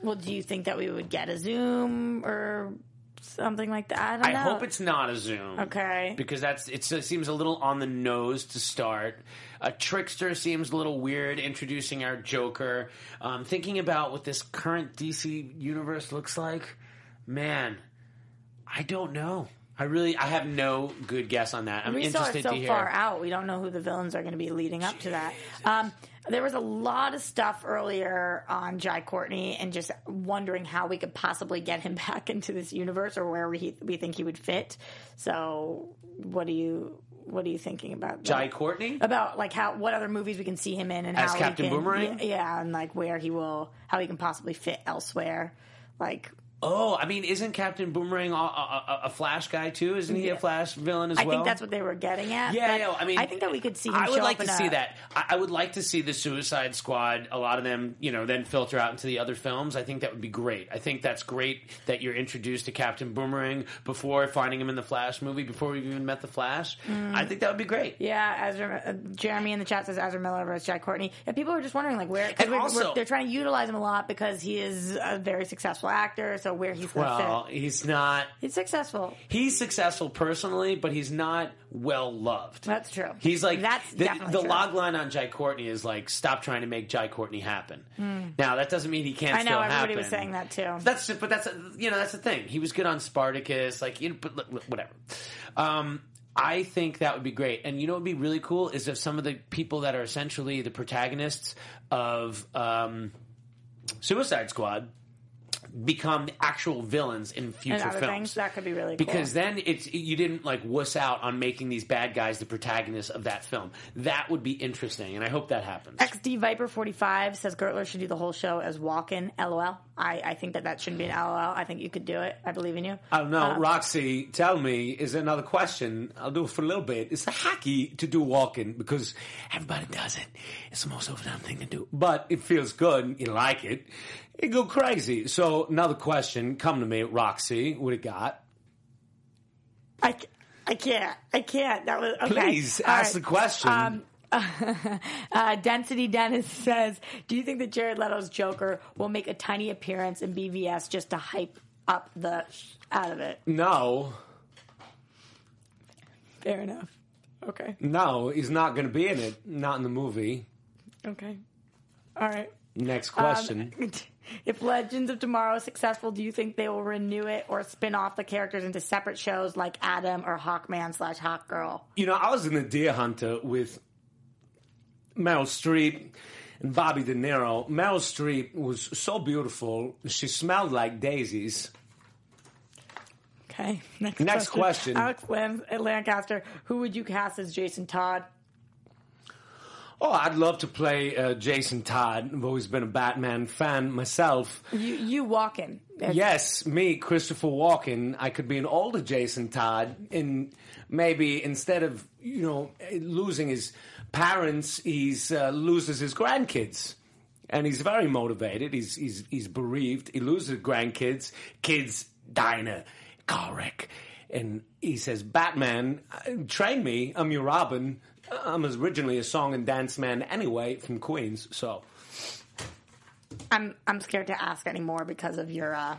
Well, do you think that we would get a Zoom or something like that? I don't I know. hope it's not a Zoom. Okay. Because that's it's, it seems a little on the nose to start. A trickster seems a little weird introducing our Joker. Um, thinking about what this current DC universe looks like, man, I don't know. I really I have no good guess on that. I'm we still are interested so to hear. far out. We don't know who the villains are going to be leading up to that. Um, there was a lot of stuff earlier on Jai Courtney and just wondering how we could possibly get him back into this universe or where we we think he would fit. So, what do you what are you thinking about? Jai Courtney? about like how what other movies we can see him in and As how Captain he can, Boomerang? Yeah, and like where he will how he can possibly fit elsewhere. Like Oh, I mean, isn't Captain Boomerang a, a, a- a Flash guy too? Isn't he a Flash villain as well? I well? think that's what they were getting at. Yeah, but yeah, I mean, I think that we could see. Him I would show like up to in see a- that. I, I would like to see the Suicide Squad. A lot of them, you know, then filter out into the other films. I think that would be great. I think that's great that you're introduced to Captain Boomerang before finding him in the Flash movie, before we've even met the Flash. Mm. I think that would be great. Yeah, Ezra, uh, Jeremy in the chat says Ezra Miller versus Jack Courtney. And people are just wondering, like, where? 'cause And we're- also- we're- they're trying to utilize him a lot because he is a very successful actor. So where he's Well, fit? he's not. He's successful. He's successful personally, but he's not well loved. That's true. He's like That's the, definitely the true. log line on Jai Courtney is like stop trying to make Jai Courtney happen. Now that doesn't mean he can't. I know everybody happen. was saying that too. That's but that's you know that's the thing. He was good on Spartacus, like you know, but whatever. Um, I think that would be great, and you know what would be really cool is if some of the people that are essentially the protagonists of um, Suicide Squad become actual villains in future and other films. things that could be really cool. Because then it's you didn't like wuss out on making these bad guys the protagonists of that film. That would be interesting, and I hope that happens. XD Viper forty five says Gertler should do the whole show as Walken. LOL. I, I think that that shouldn't be an LOL. I think you could do it. I believe in you. I don't know, Um, Roxy. Tell me, is there another question? I'll do it for a little bit. It's a hacky to do Walken because everybody does it. It's the most overdone thing to do, but it feels good. You like it. You go crazy. So another question. Come to me, Roxy. What it got? I, I can't. I can't. That was okay. Please All ask right. the question. Um, uh, Density Dennis says, "Do you think that Jared Leto's Joker will make a tiny appearance in BVS just to hype up the sh- out of it?" no, Fair enough. Okay. no, he's not going to be in it. Not in the movie. Okay. All right. Next Um, question. if Legends of Tomorrow is successful, do you think they will renew it or spin off the characters into separate shows like Atom or Hawkman slash Hawkgirl? You know, I was in the Deer Hunter with Meryl Streep and Bobby De Niro. Meryl Streep was so beautiful. She smelled like daisies. Okay. Next, Next question. Alex Lan- Lancaster, who would you cast as Jason Todd? Oh, I'd love to play uh, Jason Todd. I've always been a Batman fan myself. You you walk in. Yes, me, Christopher Walken. I could be an older Jason Todd, and maybe instead of you know losing his parents, he's uh, loses his grandkids, and he's very motivated. He's he's he's bereaved. He loses his grandkids. Kids die in a car wreck, and he says, "Batman, uh, train me. I'm your Robin. I'm originally a song and dance man anyway from Queens, so." I'm I'm scared to ask anymore because of your uh,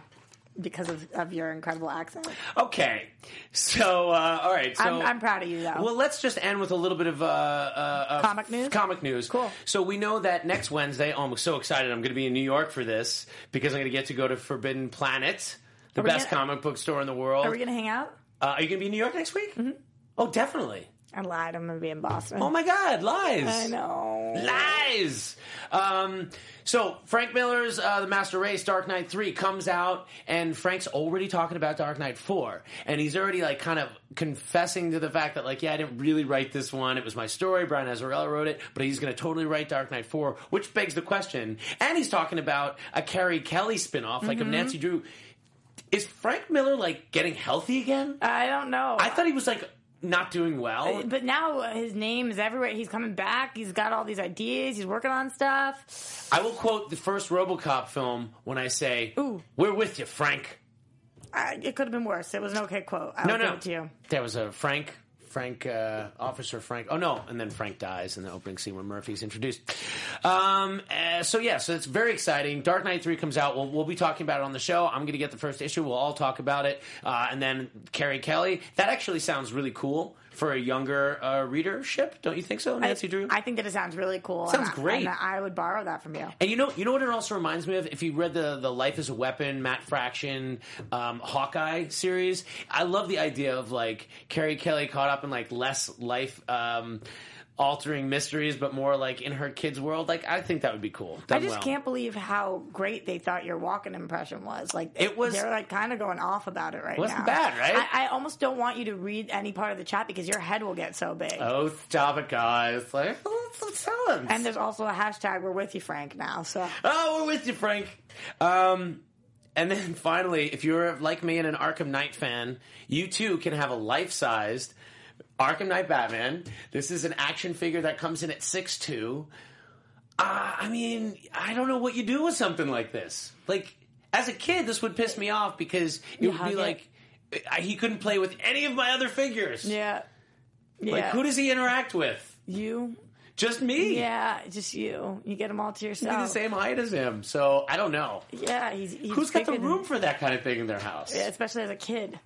because of, of your incredible accent. Okay, so uh, all right, so I'm, I'm proud of you though. Well, let's just end with a little bit of uh, uh, Comic news? Comic news. Cool. So we know that next Wednesday. Oh, I'm so excited! I'm going to be in New York for this because I'm going to get to go to Forbidden Planet, the best gonna- comic book store in the world. Are we gonna hang out? uh, are you going to be in New York next week? Mm-hmm. Oh, definitely. I lied. I'm gonna be in Boston. Oh my God, lies! I know. Lies. Um, so Frank Miller's uh, The Master Race Dark Knight Three comes out, and Frank's already talking about Dark Knight Four, and he's already like kind of confessing to the fact that like, yeah, I didn't really write this one. It was my story. Brian Azzarello wrote it, but he's going to totally write Dark Knight Four, which begs the question. And he's talking about a Carrie Kelly spinoff, like of Mm-hmm. Nancy Drew. Is Frank Miller like getting healthy again? I don't know. I thought he was like not doing well. But now uh, his name is everywhere. He's coming back. He's got all these ideas. He's working on stuff. I will quote the first RoboCop film when I say, Ooh. "We're with you, Frank." I, it could have been worse. It was an okay quote. I'll No, give no, it to you. there was a Frank, Frank, uh, Officer Frank. Oh no, and then Frank dies in the opening scene when Murphy's introduced. Um, uh, so yeah, so it's very exciting. Dark Knight Three comes out. We'll, we'll be talking about it on the show. I'm going to get the first issue. We'll all talk about it, uh, and then Carrie Kelly. That actually sounds really cool for a younger uh, readership. Don't you think so, Nancy I, Drew? I think that it sounds really cool. Sounds and I- great. and I would borrow that from you. And you know, you know what it also reminds me of. If you read the the Life as a Weapon, Matt Fraction, um, Hawkeye series, I love the idea of like Carrie Kelly caught up in like less life. Um, altering mysteries but more like in her kids world like i think that would be cool I just well. can't believe how great they thought your Walken impression was. Like It was- they're like kind of going off about it right Wasn't now. bad, right? I, I almost don't want you to read any part of the chat because your head will get so big. oh stop it guys like oh, it's silence. And there's also a hashtag "We're with you, Frank." Now, so Oh, we're with you, Frank. Um, and then finally, if you're like me and an Arkham Knight fan, you too can have a life-sized Arkham Knight Batman. This is an action figure that comes in at 6'2". Uh, I mean, I don't know what you do with something like this. Like, as a kid, this would piss me off because it You would be it. like, I, he couldn't play with any of my other figures. Yeah. Yeah. Like, who does he interact with? you? Just me. Yeah, just you. You get them all to Be yourself. the same height as him. So, I don't know. Yeah, he's, he's Who's got the room for that kind of thing in their house? Yeah, especially as a kid.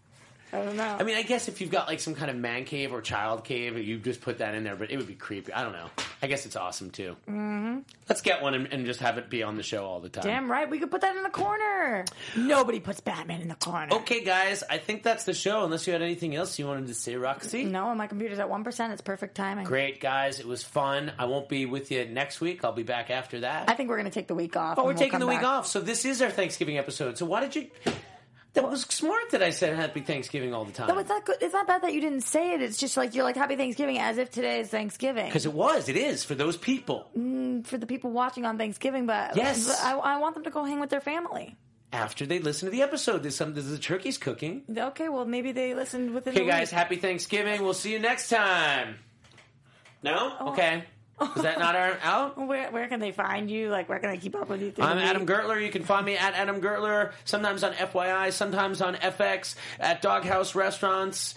I don't know. I mean, I guess if you've got like some kind of man cave or child cave, you just put that in there, but it would be creepy. I don't know. I guess it's awesome too. Mm-hmm. Let's get one and, and just have it be on the show all the time. Damn right, we could put that in the corner. Nobody puts Batman in the corner. Okay, guys, I think that's the show. Unless you had anything else you wanted to say, Roxy. No, my computer's at one percent. It's perfect timing. Great, guys. It was fun. I won't be with you next week. I'll be back after that. I think we're gonna take the week off. oh, we're we'll taking the week off. So this is our Thanksgiving episode. So why did you? That was smart that I said Happy Thanksgiving all the time. No, it's not good. It's not bad that you didn't say it. It's just like you're like Happy Thanksgiving as if today is Thanksgiving Because it was. It is for those people. Mm, for the people watching on Thanksgiving. But Yes. but I, I want them to go hang with their family. After they listen to the episode, there's some. There's the turkey's cooking. Okay, well maybe they listened within. Okay, the guys, week. happy Thanksgiving. We'll see you next time. No? Oh. Okay. Is that not out? Where where can they find you? Like where can they keep up with you? through I'm Adam? Gertler. You can find me at Adam Gertler, sometimes on FYI, sometimes on FX, at Doghouse Restaurants.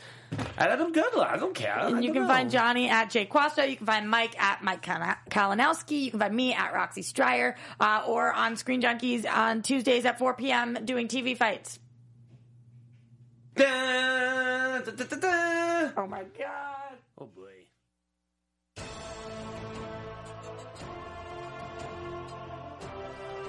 At Adam Gertler. I don't care. I And you don't can know. find Johnny at Jay Quasto. You can find Mike at Mike Kal- Kalinowski. You can find me at Roxy Striar uh, or on Screen Junkies on Tuesdays at 4 p.m. doing TV fights. Da, da, da, da, da. Oh my God. Oh boy.